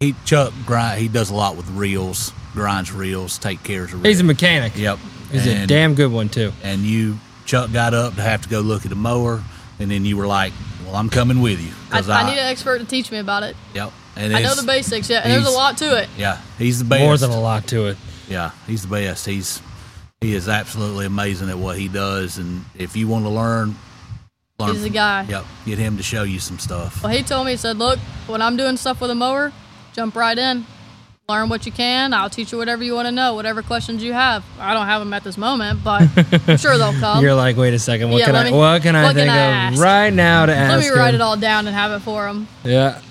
he Chuck grind. He does a lot with reels, grinds reels, take cares of reels. He's a mechanic. Yep. He's a damn good one too. And you, Chuck, got up to have to go look at a mower, and then you were like, "Well, I'm coming with you." I, 'cause I need an expert to teach me about it. Yep. And I know the basics, yeah, and there's a lot to it. Yeah, he's the best. More than a lot to it. Yeah, he's the best. He's he is absolutely amazing at what he does, and if you want to learn, learn He's the guy. Yep, get him to show you some stuff. Well, he told me, he said, look, when I'm doing stuff with a mower, jump right in. Learn what you can. I'll teach you whatever you want to know, whatever questions you have. I don't have them at this moment, but I'm sure they'll come. You're like, wait a second. What Yeah, can let I? me- what can I what can think I of ask? right now to ask? Let me write him? it all down and have it for him. Yeah.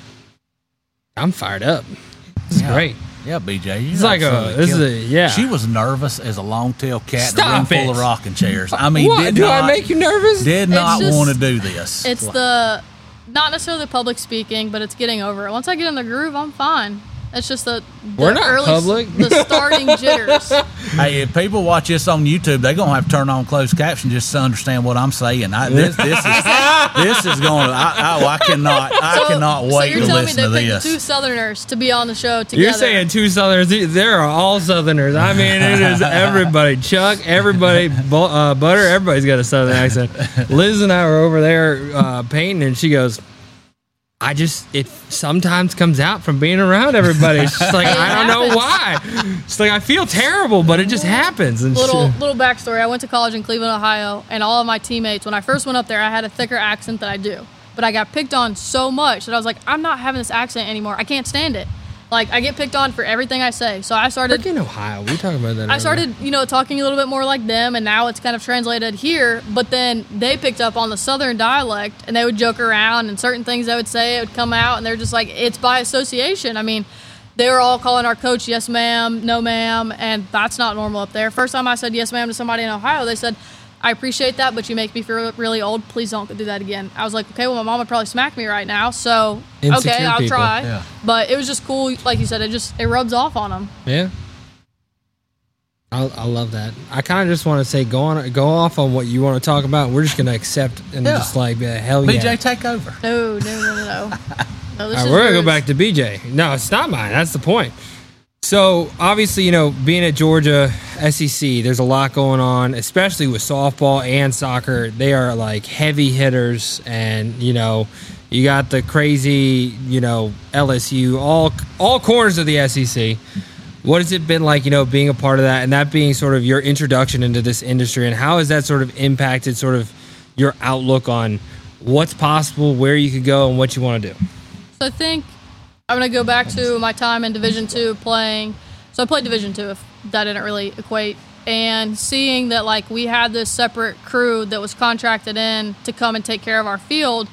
I'm fired up. This is Yeah. great. Yeah, BJ. you It's like a- absolutely this is a- it. yeah. She was nervous as a long tail cat in a Stop room full of rocking chairs. I mean, what? did Do not, I make you nervous? did not just- want to do this. It's the, not necessarily the public speaking, but it's getting over it. Once I get in the groove, I'm fine. It's just the, the We're not early, public. the starting jitters. Hey, if people watch this on YouTube, they're gonna have to turn on closed caption just to understand what I'm saying. I, this, this is this is going. to I, I, I cannot. I So- cannot so wait you're to telling listen me to they picked this. two Southerners to be on the show together. You're saying two Southerners. They are all Southerners. I mean, it is everybody. Chuck, everybody, uh, Butter, everybody's got a Southern accent. Liz and I were over there uh, painting, and she goes, I just, it sometimes comes out from being around everybody. It's just like, It I don't know why. It's like, I feel terrible, but it just happens. And little little backstory. I went to college in Cleveland, Ohio, and all of my teammates. When I first went up there, I had a thicker accent than I do, but I got picked on so much that I was like, I'm not having this accent anymore. I can't stand it. Like I get picked on for everything I say. So I started. Freaking Ohio. We talking about that. I earlier. started, you know, talking a little bit more like them, and now it's kind of translated here. But then they picked up on the Southern dialect, and they would joke around, and certain things they would say it would come out, and they're just like, it's by association. I mean, they were all calling our coach yes ma'am, no ma'am, and that's not normal up there. First time I said yes ma'am to somebody in Ohio, they said, I appreciate that, but you make me feel really old. Please don't do that again. I was like, okay, well, my mom would probably smack me right now, so Insecure okay, I'll people, try. yeah. But it was just cool, like you said, it just it rubs off on them. Yeah. I, I love that. I kind of just want to say, go on, go off on what you want to talk about. We're just gonna accept and Yeah. just like, yeah, hell BJ, yeah. BJ, take over. No, no, no, no, no. no this All right, is we're gonna go back to BJ. No, it's not mine. That's the point. So obviously, you know, being at Georgia SEC, there's a lot going on, especially with softball and soccer. They are like heavy hitters, and you know, you got the crazy, you know, LSU, all all corners of the SEC. What has it been like, you know, being a part of that, and that being sort of your introduction into this industry, and how has that sort of impacted sort of your outlook on what's possible, where you could go, and what you want to do? So I think I'm gonna go back to my time in Division Two playing. So I played Division Two, if that didn't really equate, and seeing that like we had this separate crew that was contracted in to come and take care of our field,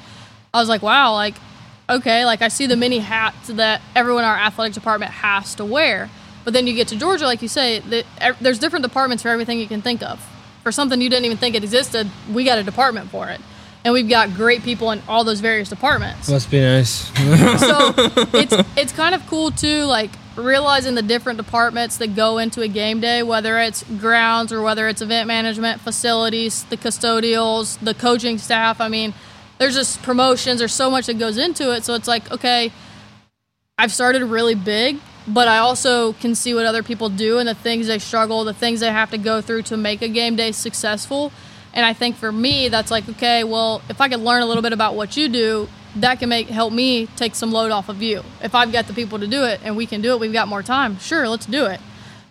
I was like, wow, like okay, like I see the many hats that everyone in our athletic department has to wear. But then you get to Georgia, like you say, there's different departments for everything you can think of. For something you didn't even think it existed, we got a department for it. And we've got great people in all those various departments Must be nice. so it's it's kind of cool too, like realizing the different departments that go into a game day, whether it's grounds or whether it's event management, facilities, the custodials, the coaching staff. I mean, there's just promotions. There's so much that goes into it. So it's like, okay, I've started really big, but I also can see what other people do and the things they struggle, the things they have to go through to make a game day successful. And I think for me, that's like, okay, well, if I could learn a little bit about what you do, that can make help me take some load off of you. If I've got the people to do it and we can do it, we've got more time. Sure, let's do it.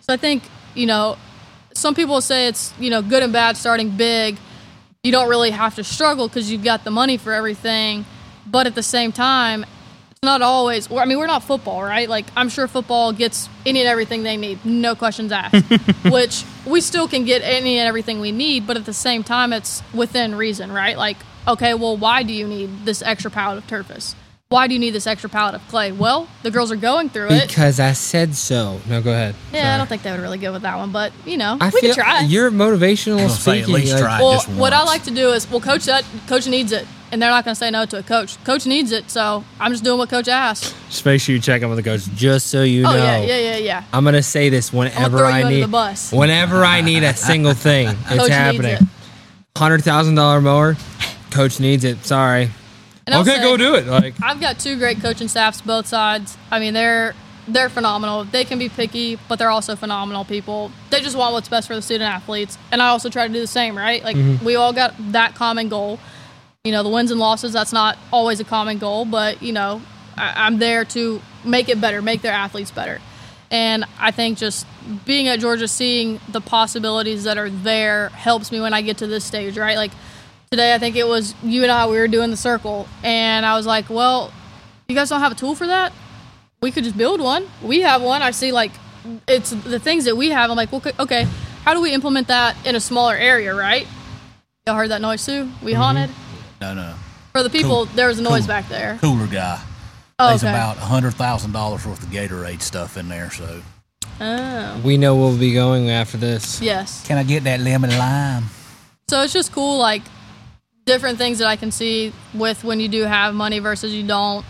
So I think, you know, some people say it's, you know, good and bad starting big. You don't really have to struggle because you've got the money for everything. But at the same time, not always. Well, I mean, we're not football, right? Like, I'm sure football gets any and everything they need, no questions asked. which we still can get any and everything we need, but at the same time, it's within reason, right? Like, okay, well, why do you need this extra pallet of Turface? Why do you need this extra pallet of clay? Well, the girls are going through it. Because I said so. No, go ahead. Yeah, I don't think they would really go with that one, but you know, I we feel can try. you're motivational gonna say at speaking. least like- try. well, just what I like to do is, well, coach that coach needs it, and they're not going to say no to a coach. Coach needs it, so I'm just doing what coach asks. Just make sure you check in with the coach, just so you Oh know. yeah, yeah, yeah, yeah. I'm gonna say this whenever I need. the bus. Whenever I need a single thing, it's Coach happening. it. Hundred thousand dollar mower, coach needs it. Sorry. And okay, say, go do it. Like I've got two great coaching staffs, both sides. I mean, they're they're phenomenal. They can be picky, but they're also phenomenal people. They just want what's best for the student athletes, and I also try to do the same. Right? Like mm-hmm. we all got that common goal. You know, the wins and losses. That's not always a common goal, but you know, I, I'm there to make it better, make their athletes better. And I think just being at Georgia, seeing the possibilities that are there helps me when I get to this stage, right? Like today, I think it was you and I, we were doing the circle, and I was like, well, you guys don't have a tool for that? We could just build one. We have one. I see, like, it's the things that we have. I'm like, well, okay, how do we implement that in a smaller area, right? Y'all heard that noise too? We mm-hmm. haunted? No, no. For the people, Cool. there was a noise Cool. back there. Cooler guy. Oh, There's okay. about hundred thousand dollars worth of Gatorade stuff in there. So oh, we know we'll be going after this. yes. can I get that lemon lime? So it's just cool, like different things that I can see with when you do have money versus you don't.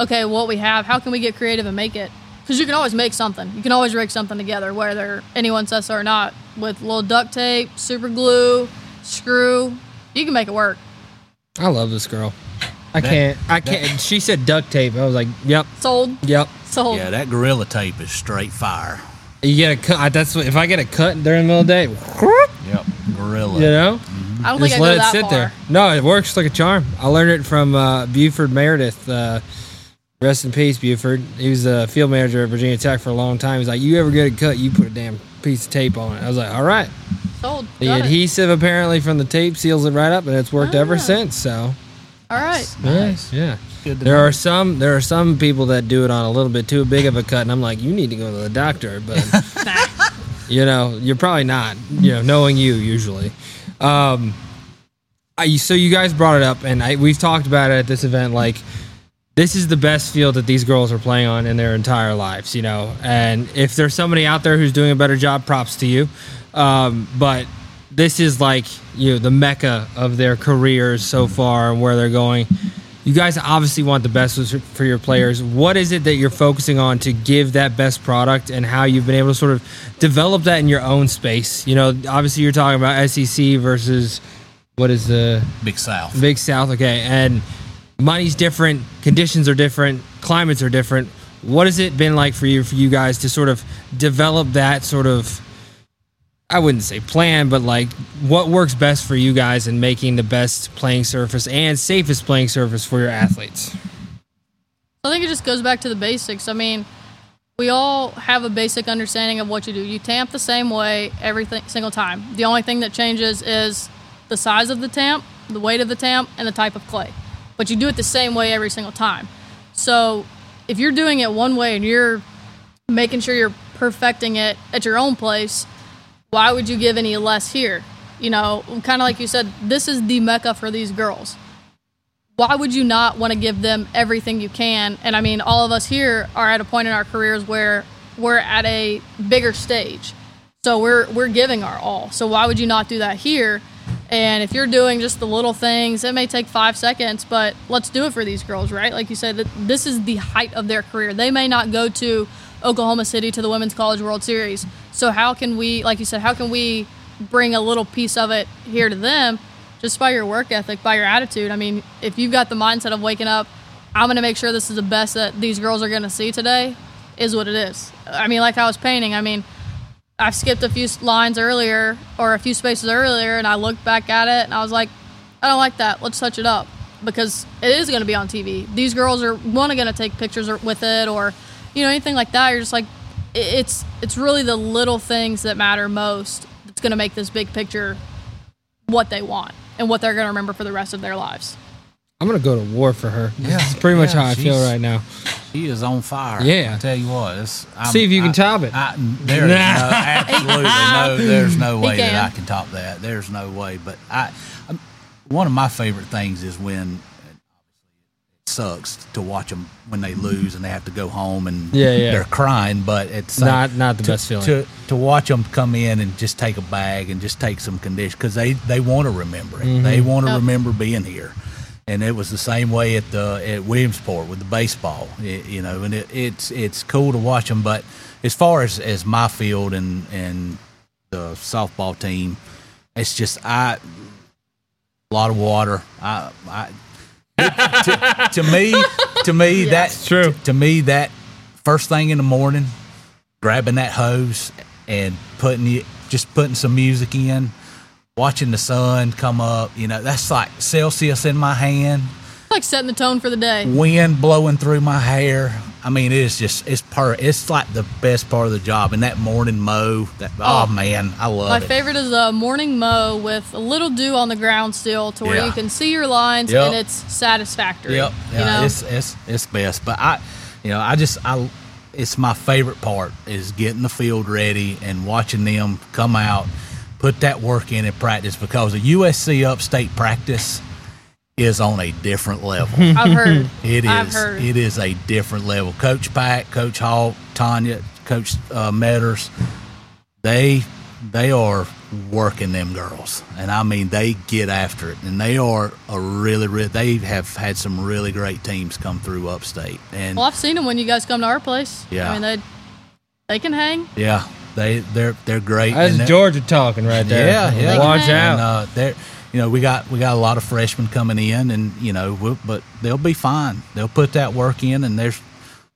Okay, what we have, how can we get creative and make it? because you can always make something. You can always rig something together, whether anyone says so or not, with little duct tape, super glue, screw. You can make it work. I love this girl. I That- can't. I can't. she said duct tape. I was like, yep, Sold. yep. Sold. Yeah, that gorilla tape is straight fire. You get a cut. That's what. If I get a cut during the middle of the day, Yep, gorilla. you know, I don't just think I let go it that sit far. there. No, it works like a charm. I learned it from uh, Buford Meredith. Uh, rest in peace, Buford. He was the field manager at Virginia Tech for a long time. He's like, you ever get a cut, you put a damn piece of tape on it. I was like, all right. Sold. The Got it. adhesive apparently from the tape seals it right up, and it's worked ever Ah. since. So All right. Nice. yeah. Good to There know. are some there are some people that do it on a little bit too big of a cut, and I'm like, you need to go to the doctor. But you know, you're probably not. You know, knowing you usually. Um, I, so you guys brought it up, and I, we've talked about it at this event. Like, this is the best field that these girls are playing on in their entire lives. You know, and if there's somebody out there who's doing a better job, props to you. Um, but this is like you know the mecca of their careers so far and where they're going. You guys obviously want the best for your players. What is it that you're focusing on to give that best product, and how you've been able to sort of develop that in your own space? You know, obviously you're talking about SEC versus what is the Big South. Big South, okay. And money's different, conditions are different, climates are different. What has it been like for you for you guys to sort of develop that sort of I wouldn't say plan, but like what works best for you guys in making the best playing surface and safest playing surface for your athletes? I think it just goes back to the basics. I mean, we all have a basic understanding of what you do. You tamp the same way every th- single time. The only thing that changes is the size of the tamp, the weight of the tamp, and the type of clay. But you do it the same way every single time. So if you're doing it one way and you're making sure you're perfecting it at your own place, why would you give any less here? You know, kind of like you said, this is the mecca for these girls why would you not want to give them everything you can? And I mean, all of us here are at a point in our careers where we're at a bigger stage. So we're we're giving our all. So why would you not do that here? And if you're doing just the little things, it may take 5 seconds, but let's do it for these girls, right? Like you said this is the height of their career. They may not go to Oklahoma City to the Women's College World Series. So how can we, like you said, how can we bring a little piece of it here to them? just by your work ethic, by your attitude. I mean, if you've got the mindset of waking up, I'm going to make sure this is the best that these girls are going to see today, is what it is. I mean, like I was painting, I mean, I skipped a few lines earlier or a few spaces earlier, and I looked back at it and I was like, I don't like that. Let's touch it up because it is going to be on TV. These girls are one going to take pictures with it or you know anything like that. You're just like, it's it's really the little things that matter most that's going to make this big picture what they want and what they're going to remember for the rest of their lives. I'm gonna go to war for her. Yeah. That's pretty much Yeah, how I feel right now. She is on fire. Yeah. I tell you what. It's, I'm, See if you can top it. I, there is no, absolutely no. There's no way that. I can top that. There's no way. But I, I'm, one of my favorite things is when it sucks to watch them when they lose and they have to go home and Yeah, yeah. they're crying. But it's Not- not the best feeling. to to watch them come in and just take a bag and just take some condition because they they want to remember it. They Mm-hmm. want to Yep. remember being here. And it was the same way at the at Williamsport with the baseball, It- you know. And it, it's it's cool to watch them. But as far as, as my field and and the softball team, it's just I a lot of water. I, I to, to me, to me that's true. To, to me, that first thing in the morning, grabbing that hose and putting it, just putting some music in, watching the sun come up. You know, that's like Celsius in my hand, like setting the tone for the day. wind blowing through my hair. I mean, it's just it's per. It's like the best part of the job. And that morning mow. That oh, Oh. man, I love My it. My favorite is a morning mow with a little dew on the ground still to where Yeah. you can see your lines Yep. and it's satisfactory. Yep. Yeah, you know? it's it's it's best. But I, you know, I just I, it's my favorite part is getting the field ready and watching them come out, put that work in and practice because the USC upstate practice is on a different level. I've heard. It is. I've heard. It is a different level. Coach Pack, Coach Hall, Tanya, Coach uh, Metters, they they are working them girls, and I mean they get after it, and they are a really, really they have had some really great teams come through upstate, and Well, I've seen them when you guys come to our place. Yeah. I mean, they they can hang. yeah, they they're they're great. That's and they're- Georgia talking right there. Yeah, yeah. Watch out. And uh, they're, you know, we got we got a lot of freshmen coming in, and you know, we'll, but they'll be fine. They'll put that work in, and there's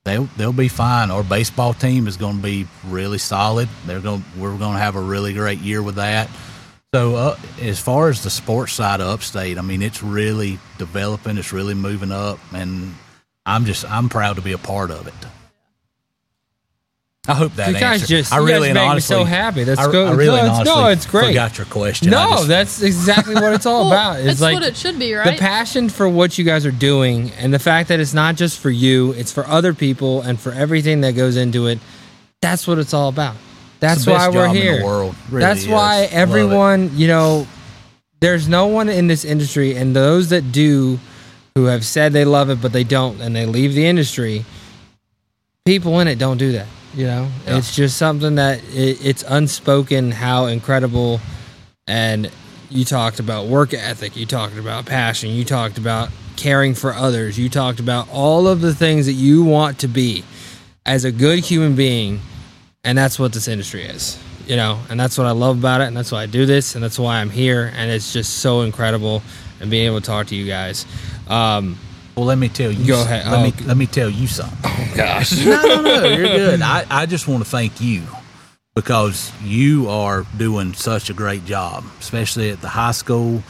they'll they'll be fine. Our baseball team is going to be really solid. They're going we're going to have a really great year with that. So uh, as far as the sports side of upstate, I mean, it's really developing. It's really moving up, and I'm just I'm proud to be a part of it. I hope that You guys answered- just- I you guys really and make me honestly, so happy. That's I, good. I really No, and it's- no, honestly it's great. Forgot your question. No, just- that's exactly what it's all Well, about. It's it's like what it should be, right? the passion for what you guys are doing and the fact that it's not just for you, it's for other people and for everything that goes into it. That's what it's all about. That's the best why we're job in the here. world. Really That's is. why everyone, you know, there's no one in this industry, and those that do who have said they love it but they don't, and they leave the industry. People in it don't do that. You know, Yeah. it's just something that it, it's unspoken how incredible. And you talked about work ethic. You talked about passion. You talked about caring for others. You talked about all of the things that you want to be as a good human being and that's what this industry is you know and that's what i love about it and that's why i do this and that's why i'm here and it's just so incredible and being able to talk to you guys um Well, let me tell you. Go ahead. Let Oh, me okay. let me tell you something. Oh, gosh no, no, no. You're good. I, I just want to thank you because you are doing such a great job, especially at the high school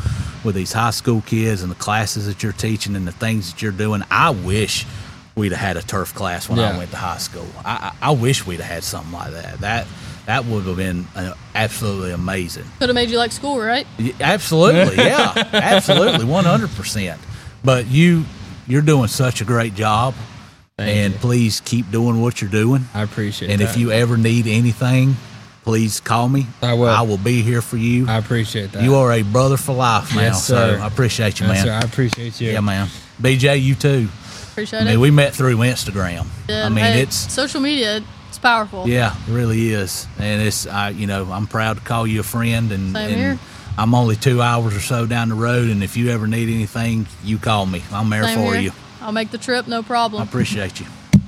with these high school kids and the classes that you're teaching and the things that you're doing. I wish we'd have had a turf class when Yeah. I went to high school. I, I, I wish we'd have had something like that. That that would have been uh, absolutely amazing. Could have made you like school, right? Absolutely, yeah, absolutely, one hundred percent. But you, you're doing such a great job, and you. please keep doing what you're doing. i appreciate it. And that if you ever need anything, please call me. I will. I will be here for you. i appreciate that you are a brother for life now. Yes, sir. So I appreciate you, Yes, man. sir, i appreciate you Yeah, man. BJ, you too. Appreciate it. I mean, it. we met through Instagram. Yeah, I mean, hey, it's social media. It's powerful. yeah, it really is, and it's I, you know, I'm proud to call you a friend, and, Same and here. I'm only two hours or so down the road, and if you ever need anything, you call me. I'm there Same for here. you. I'll make the trip, no problem. I problem. appreciate you.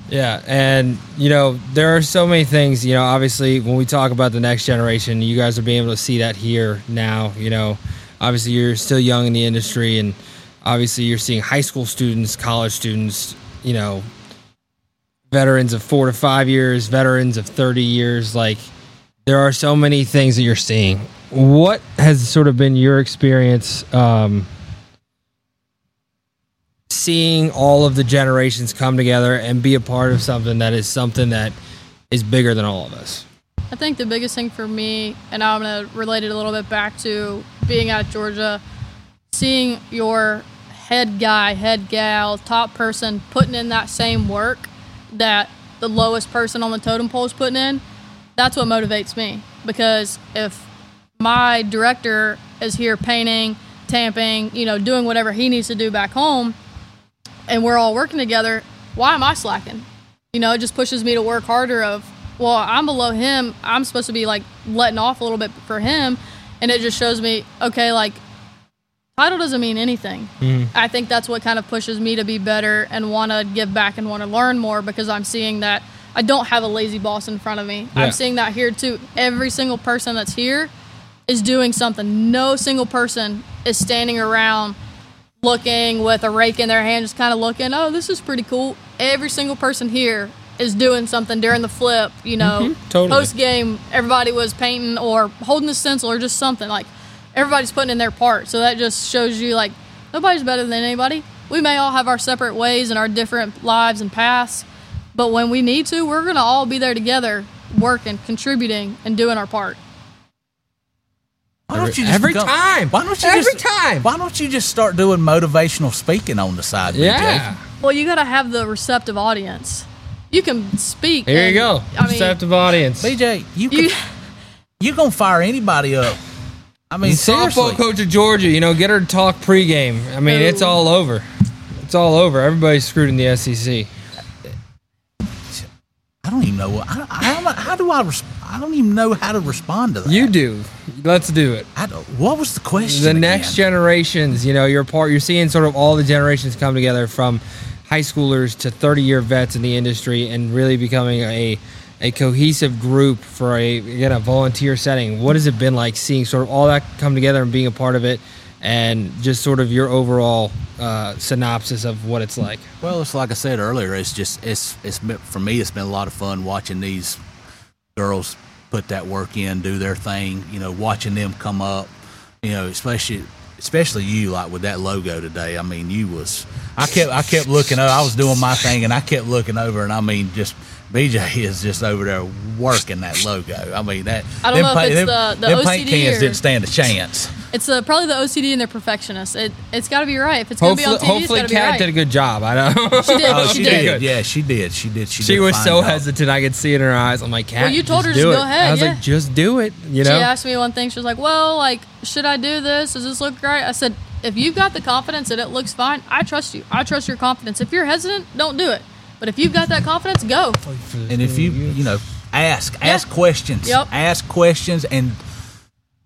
Yeah, and you know there are so many things. You know, obviously when we talk about the next generation, you guys are being able to see that here now. You know, obviously you're still young in the industry, and obviously you're seeing high school students, college students. You know, veterans of four to five years, veterans of thirty years. Like there are so many things that you're seeing. What has sort of been your experience? Um, seeing all of the generations come together and be a part of something that is something that is bigger than all of us. I think the biggest thing for me, and I'm going to relate it a little bit back to being at Georgia, seeing your head guy, head gal, top person putting in that same work that the lowest person on the totem pole is putting in, that's what motivates me. Because if my director is here painting, tamping, you know, doing whatever he needs to do back home, and we're all working together, why am I slacking? You know, it just pushes me to work harder of, well, I'm below him. I'm supposed to be like letting off a little bit for him. And it just shows me, okay, like title doesn't mean anything. Mm-hmm. I think that's what kind of pushes me to be better and want to give back and want to learn more because I'm seeing that I don't have a lazy boss in front of me. Yeah. I'm seeing that here too. Every single person that's here is doing something. No single person is standing around looking with a rake in their hand, just kind of looking, oh, this is pretty cool. Every single person here is doing something during the flip, you know, mm-hmm. totally. post game, everybody was painting or holding a stencil or just something. Like everybody's putting in their part. So that just shows you like nobody's better than anybody. We may all have our separate ways and our different lives and paths, but when we need to, we're gonna all be there together, working, contributing, and doing our part. Why don't you Every become- time. Why don't you Every just, time. Why don't you just start doing motivational speaking on the side? BJ? Well, you gotta have the receptive audience. You can speak. Here you and- go. I mean, Receptive audience. BJ, you you, can, you gonna fire anybody up? I mean, Softball seriously. coach of Georgia, you know, get her to talk pregame. I mean, it's all over. It's all over. Everybody's screwed in the SEC. Don't even know what. I, I, how, how do I I don't even know how to respond to that. You do. Let's do it. I don't, what was the question? the again? next generations you know you're part you're seeing sort of all the generations come together from high schoolers to 30 year vets in the industry and really becoming a a cohesive group for a again a volunteer setting what has it been like seeing sort of all that come together and being a part of it and just sort of your overall uh, synopsis of what it's like Well, it's like I said earlier. It's just it's it's been, for me. It's been a lot of fun watching these girls put that work in, do their thing. You know, watching them come up. You know, especially especially you like with that logo today. I mean, you was I kept I kept looking. up. I was doing my thing, and I kept looking over, and I mean, just BJ is just over there working that logo. I mean that. I don't them know if it's them- the- the them paint OCD cans or- didn't stand a chance. It's uh, probably the OCD and they're perfectionists. It it's got to be right. If it's gonna be on hopefully TV, hopefully it's got to be kat right. did a good job i know She did. Oh, she she did. did. Yeah, she did. She did. She, she did was so job. hesitant i could see it in her eyes i'm like kat Well, you told just her to go it." ahead, i was yeah. like just do it you know She asked me one thing. She was like, "Well, like, should I do this? Does this look right?" I said, "If you've got the confidence and it looks fine, I trust you. I trust your confidence. If you're hesitant, don't do it. But if you've got that confidence, go." And if you you know ask ask questions, Yep. ask questions, and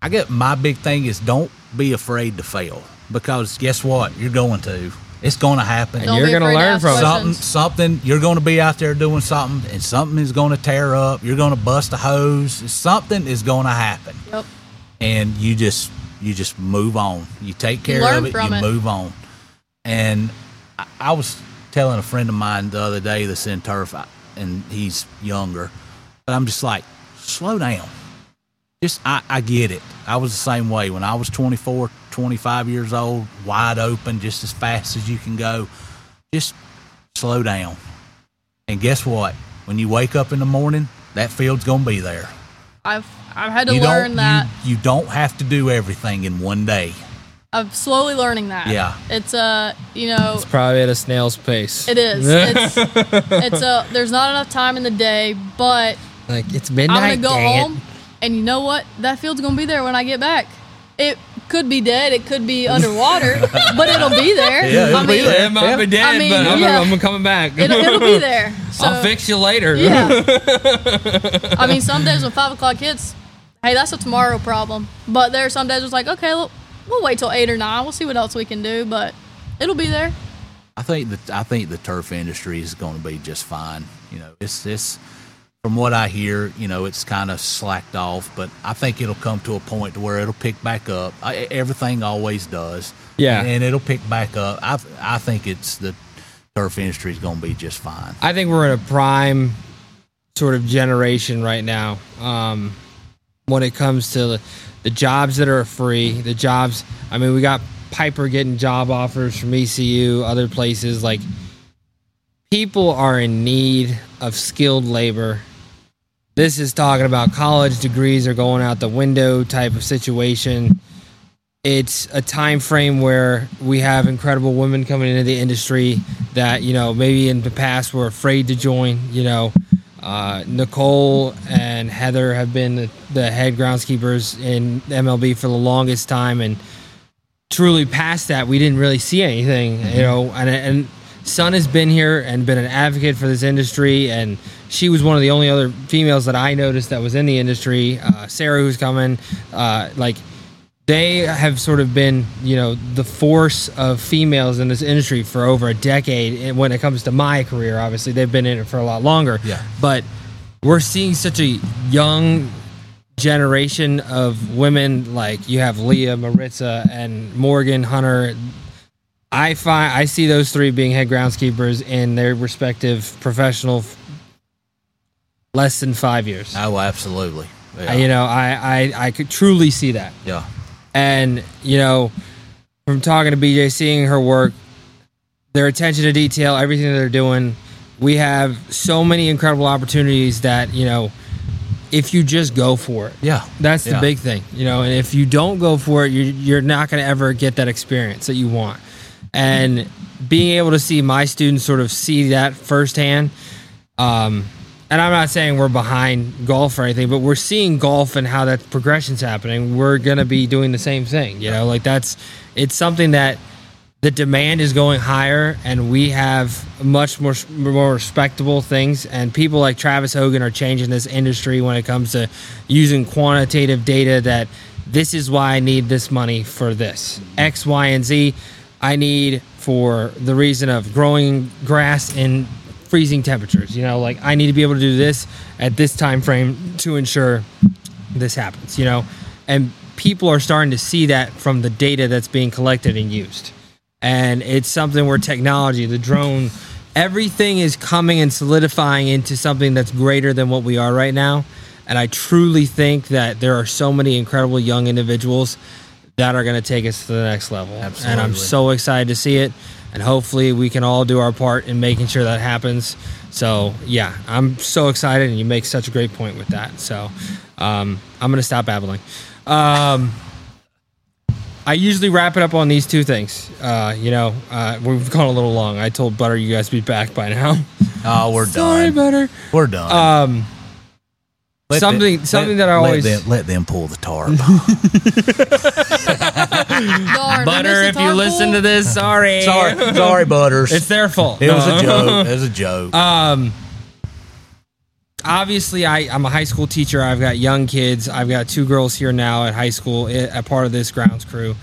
I get my big thing is don't be afraid to fail because guess what you're going to it's going to happen. And Don't you're gonna learn from something questions. something you're going to be out there doing something and something is going to tear up. You're going to bust a hose. Something is going to happen, Yep. and you just you just move on. You take care learn of it. you it. move on. And I, I was telling a friend of mine the other day that's in turf, and he's younger, but I'm just like, slow down. Just I, I get it. I was the same way when I was 24, 25 years old, wide open, just as fast as you can go. Just slow down. And guess what? When you wake up in the morning, that field's gonna be there. I've I've had to you learn that. You, you don't have to do everything in one day. I'm slowly learning that. Yeah. It's uh, you know, it's probably at a snail's pace it is. It's it's a. There's not enough time in the day, but like it's midnight. I'm gonna go dang it. home, and you know what? That field's gonna be there when I get back. It could be dead. It could be underwater, but it'll be there. Yeah, it'll I be mean, there. It might be dead, I mean, but I'm, yeah. I'm coming back. It'll, it'll be there. So, I'll fix you later. Yeah. I mean, some days when five o'clock hits, hey, that's a tomorrow problem. But there are some days it's like, okay, look, we'll wait till eight or nine. We'll see what else we can do, but it'll be there. I think that I think the turf industry is going to be just fine. You know, it's it's from what I hear, you know, it's kind of slacked off, but I think it'll come to a point to where it'll pick back up. I, everything always does. Yeah. and it'll pick back up. I I think it's the turf industry is going to be just fine. I think we're in a prime sort of generation right now um, when it comes to the, jobs that are free. The jobs, I mean, we got Piper getting job offers from ECU, other places. Like, people are in need of skilled labor. This is talking about college degrees are going out the window type of situation. It's a time frame where we have incredible women coming into the industry that you know maybe in the past were afraid to join. You know, uh, Nicole and Heather have been the, the head groundskeepers in MLB for the longest time, and truly past that, we didn't really see anything. You know, and and Sun has been here and been an advocate for this industry, and she was one of the only other females that I noticed that was in the industry. Uh, Sarah, who's coming, uh, like they have sort of been, you know, the force of females in this industry for over a decade. And when it comes to my career, obviously they've been in it for a lot longer. Yeah. But we're seeing such a young generation of women like you have Leah, Maritza, and Morgan Hunter. I find I see those three being head groundskeepers in their respective professional f- less than five years. Oh, absolutely. Yeah. I- you know, I, I I could truly see that. yeah. And, you know, from talking to BJ, seeing her work, their attention to detail, everything that they're doing, we have so many incredible opportunities that, you know, if you just go for it. Yeah. That's the Yeah. big thing, you know, and if you don't go for it, you're, you're not going to ever get that experience that you want. And being able to see my students sort of see that firsthand, um, and I'm not saying we're behind golf or anything, but we're seeing golf and how that progression's happening. We're going to be doing the same thing, you know, like that's, it's something that the demand is going higher and we have much more more respectable things. And people like Travis Hogan are changing this industry when it comes to using quantitative data that this is why I need this money for this. X Y and Z I need for the reason of growing grass in freezing temperatures you know like I need to be able to do this at this time frame to ensure this happens you know and people are starting to see that from the data that's being collected and used and it's something where technology, the drone, everything is coming and solidifying into something that's greater than what we are right now. And I truly think that there are so many incredible young individuals that are going to take us to the next level. Absolutely. And I'm so excited to see it. And hopefully we can all do our part in making sure that happens. So, yeah, I'm so excited. And you make such a great point with that. So, um, I'm to stop babbling. Um, I usually wrap it up on these two things. Uh, you know, uh, we've gone a little long. I told Butter you guys be back by now. Oh, we're Sorry, done. Sorry, Butter. We're done. Um, Let something- them- something let- that I let always- them, let them pull the tarp. Darn, Butter, if you listen to this, sorry. sorry, sorry, Butters. It's their fault. it was a joke. It was a joke. Um, obviously, I, I'm a high school teacher. I've got young kids. I've got two girls here now at high school, i- a part of this grounds crew.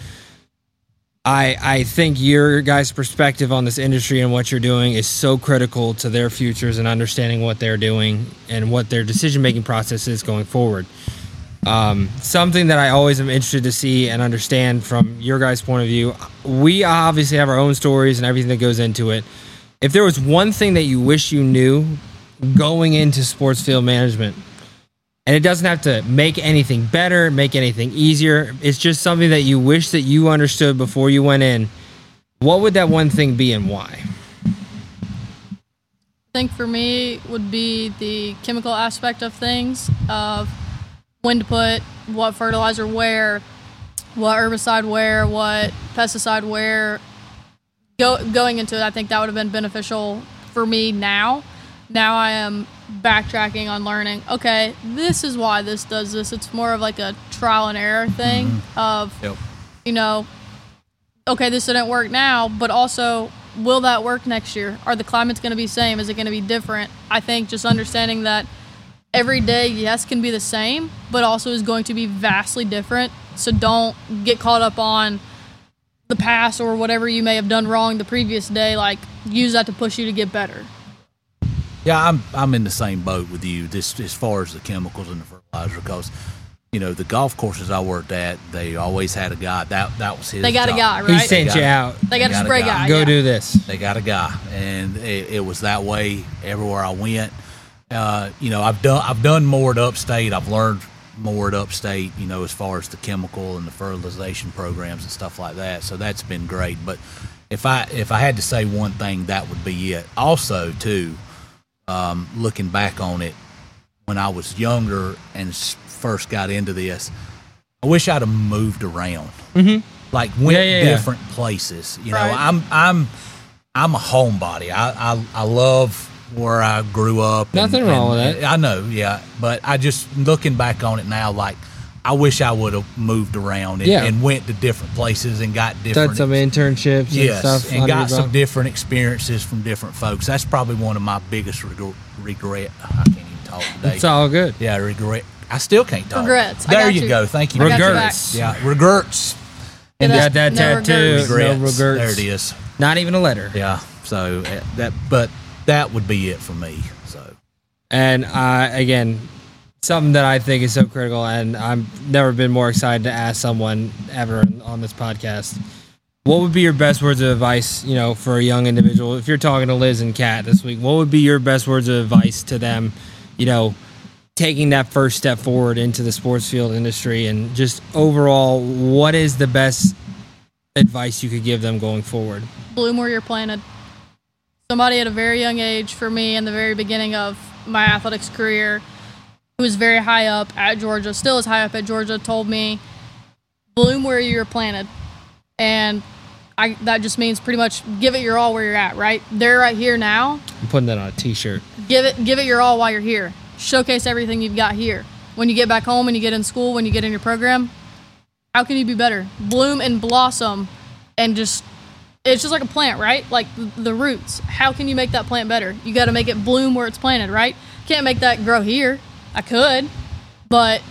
I I think your guys' perspective on this industry and what you're doing is so critical to their futures and understanding what they're doing and what their decision making process is going forward. Um, something that I always am interested to see and understand from your guys' point of view. We obviously have our own stories and everything that goes into it. If there was one thing that you wish you knew going into sports field management, and it doesn't have to make anything better, make anything easier, it's just something that you wish that you understood before you went in, what would that one thing be and why? I think for me would be the chemical aspect of things of when to put what fertilizer where, what herbicide where, what pesticide where. Go, going into it, I think that would have been beneficial for me now. Now I am backtracking on learning, okay, this is why this does this. It's more of like a trial and error thing mm-hmm. of, Yep. you know, okay, this didn't work now, but also, will that work next year? Are the climates going to be same? Is it going to be different? I think just understanding that every day, yes, can be the same, but also is going to be vastly different. So don't get caught up on the past or whatever you may have done wrong the previous day. Like, use that to push you to get better. Yeah, I'm I'm in the same boat with you. This as far as the chemicals and the fertilizer, because you know the golf courses I worked at, they always had a guy that that was his. They got a job. guy, He right? sent got you out. They got a got a spray guy. guy. Go yeah. do this. They got a guy, and it, it was that way everywhere I went. Uh, you know, I've done I've done more at Upstate. I've learned more at Upstate. You know, as far as the chemical and the fertilization programs and stuff like that. So that's been great. But if I if I had to say one thing, that would be it. Also, too, um, looking back on it, when I was younger and first got into this, I wish I'd have moved around. Mm-hmm. Like went Yeah, yeah, yeah. different places. You know, I'm I'm I'm a homebody. I, I I love where I grew up. and- Nothing wrong and- with that. I know, yeah. But I just looking back on it now, like I wish I would have moved around and, Yeah. and went to different places and got different Done some internships yes, and stuff. and got some belt. different experiences from different folks. That's probably one of my biggest reg- regret. I can't even talk today. It's all good. yeah, regret. I still can't talk. Regrets. There you you. go. Thank you. I got your Regrets. back. Yeah, regrets. And Got that no tattoo. regrets. No Regrets. regrets. There it is. Not even a letter. Yeah. So uh, that, but that would be it for me. So And uh, again, something that I think is so critical, and I've never been more excited to ask someone ever on this podcast. What would be your best words of advice, you know, for a young individual? If you're talking to Liz and Kat this week, what would be your best words of advice to them, you know, taking that first step forward into the sports field industry and just overall, what is the best advice you could give them going forward? bloom where you're planted. Somebody at a very young age, for me, in the very beginning of my athletics career, who was very high up at Georgia, still is high up at Georgia, told me, bloom where you're planted. And I, that just means pretty much give it your all where you're at, right? They're right here now. I'm putting that on a t-shirt. Give it, give it your all while you're here. Showcase everything you've got here. When you get back home, when you get in school, when you get in your program, how can you be better? Bloom and blossom and just it's just like a plant, right? Like the roots. How can you make that plant better? You got to make it bloom where it's planted, right? Can't make that grow here. I could, but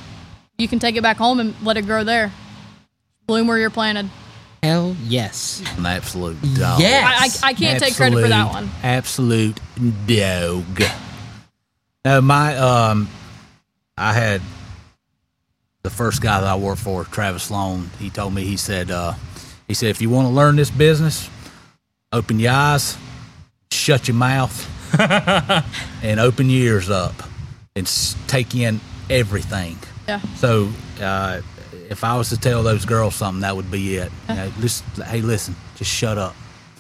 you can take it back home and let it grow there. Bloom where you're planted. Hell yes. An absolute dog. Yes. I, I, I can't take credit for that one. Absolute dog. No, my um, I had the first guy that I worked for, Travis Sloan. He told me he said uh, he said if you want to learn this business, open your eyes, shut your mouth, and open your ears up, and take in everything. Yeah. So uh, if I was to tell those girls something, that would be it. You know, just, hey, listen, just shut up.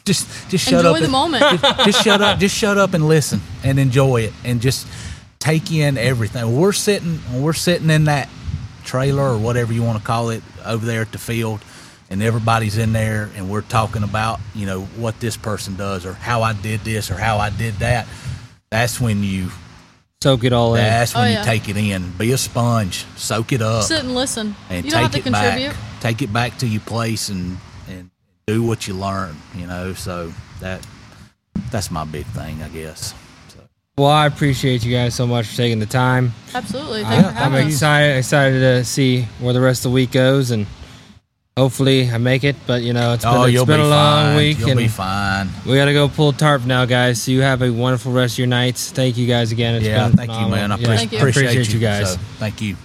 Just, just shut Enjoy up. Enjoy the moment. Just, just shut up. Just shut up and listen and enjoy it, and just take in everything. When we're sitting, we're sitting in that trailer or whatever you want to call it over there at the field, and everybody's in there, and we're talking about you know what this person does or how I did this or how I did that. That's when you. Soak it all in. That's when Oh, you yeah. take it in. Be a sponge. Soak it up Sit and listen. and you don't have take to it contribute. back. Take it back to your place and and do what you learn. You know, so that that's my big thing, I guess. So, Well, I appreciate you guys so much for taking the time. Absolutely. Uh, Thanks for I'm excited excited to see where the rest of the week goes, and hopefully I make it. But you know, it's been, oh, it's been be a long fine. week, You'll and be fine. we got to go pull tarp now, guys. So you have a wonderful rest of your nights. Thank you guys again. It's yeah, been thank you, man. I Thank you. appreciate, Appreciate you guys. So, thank you.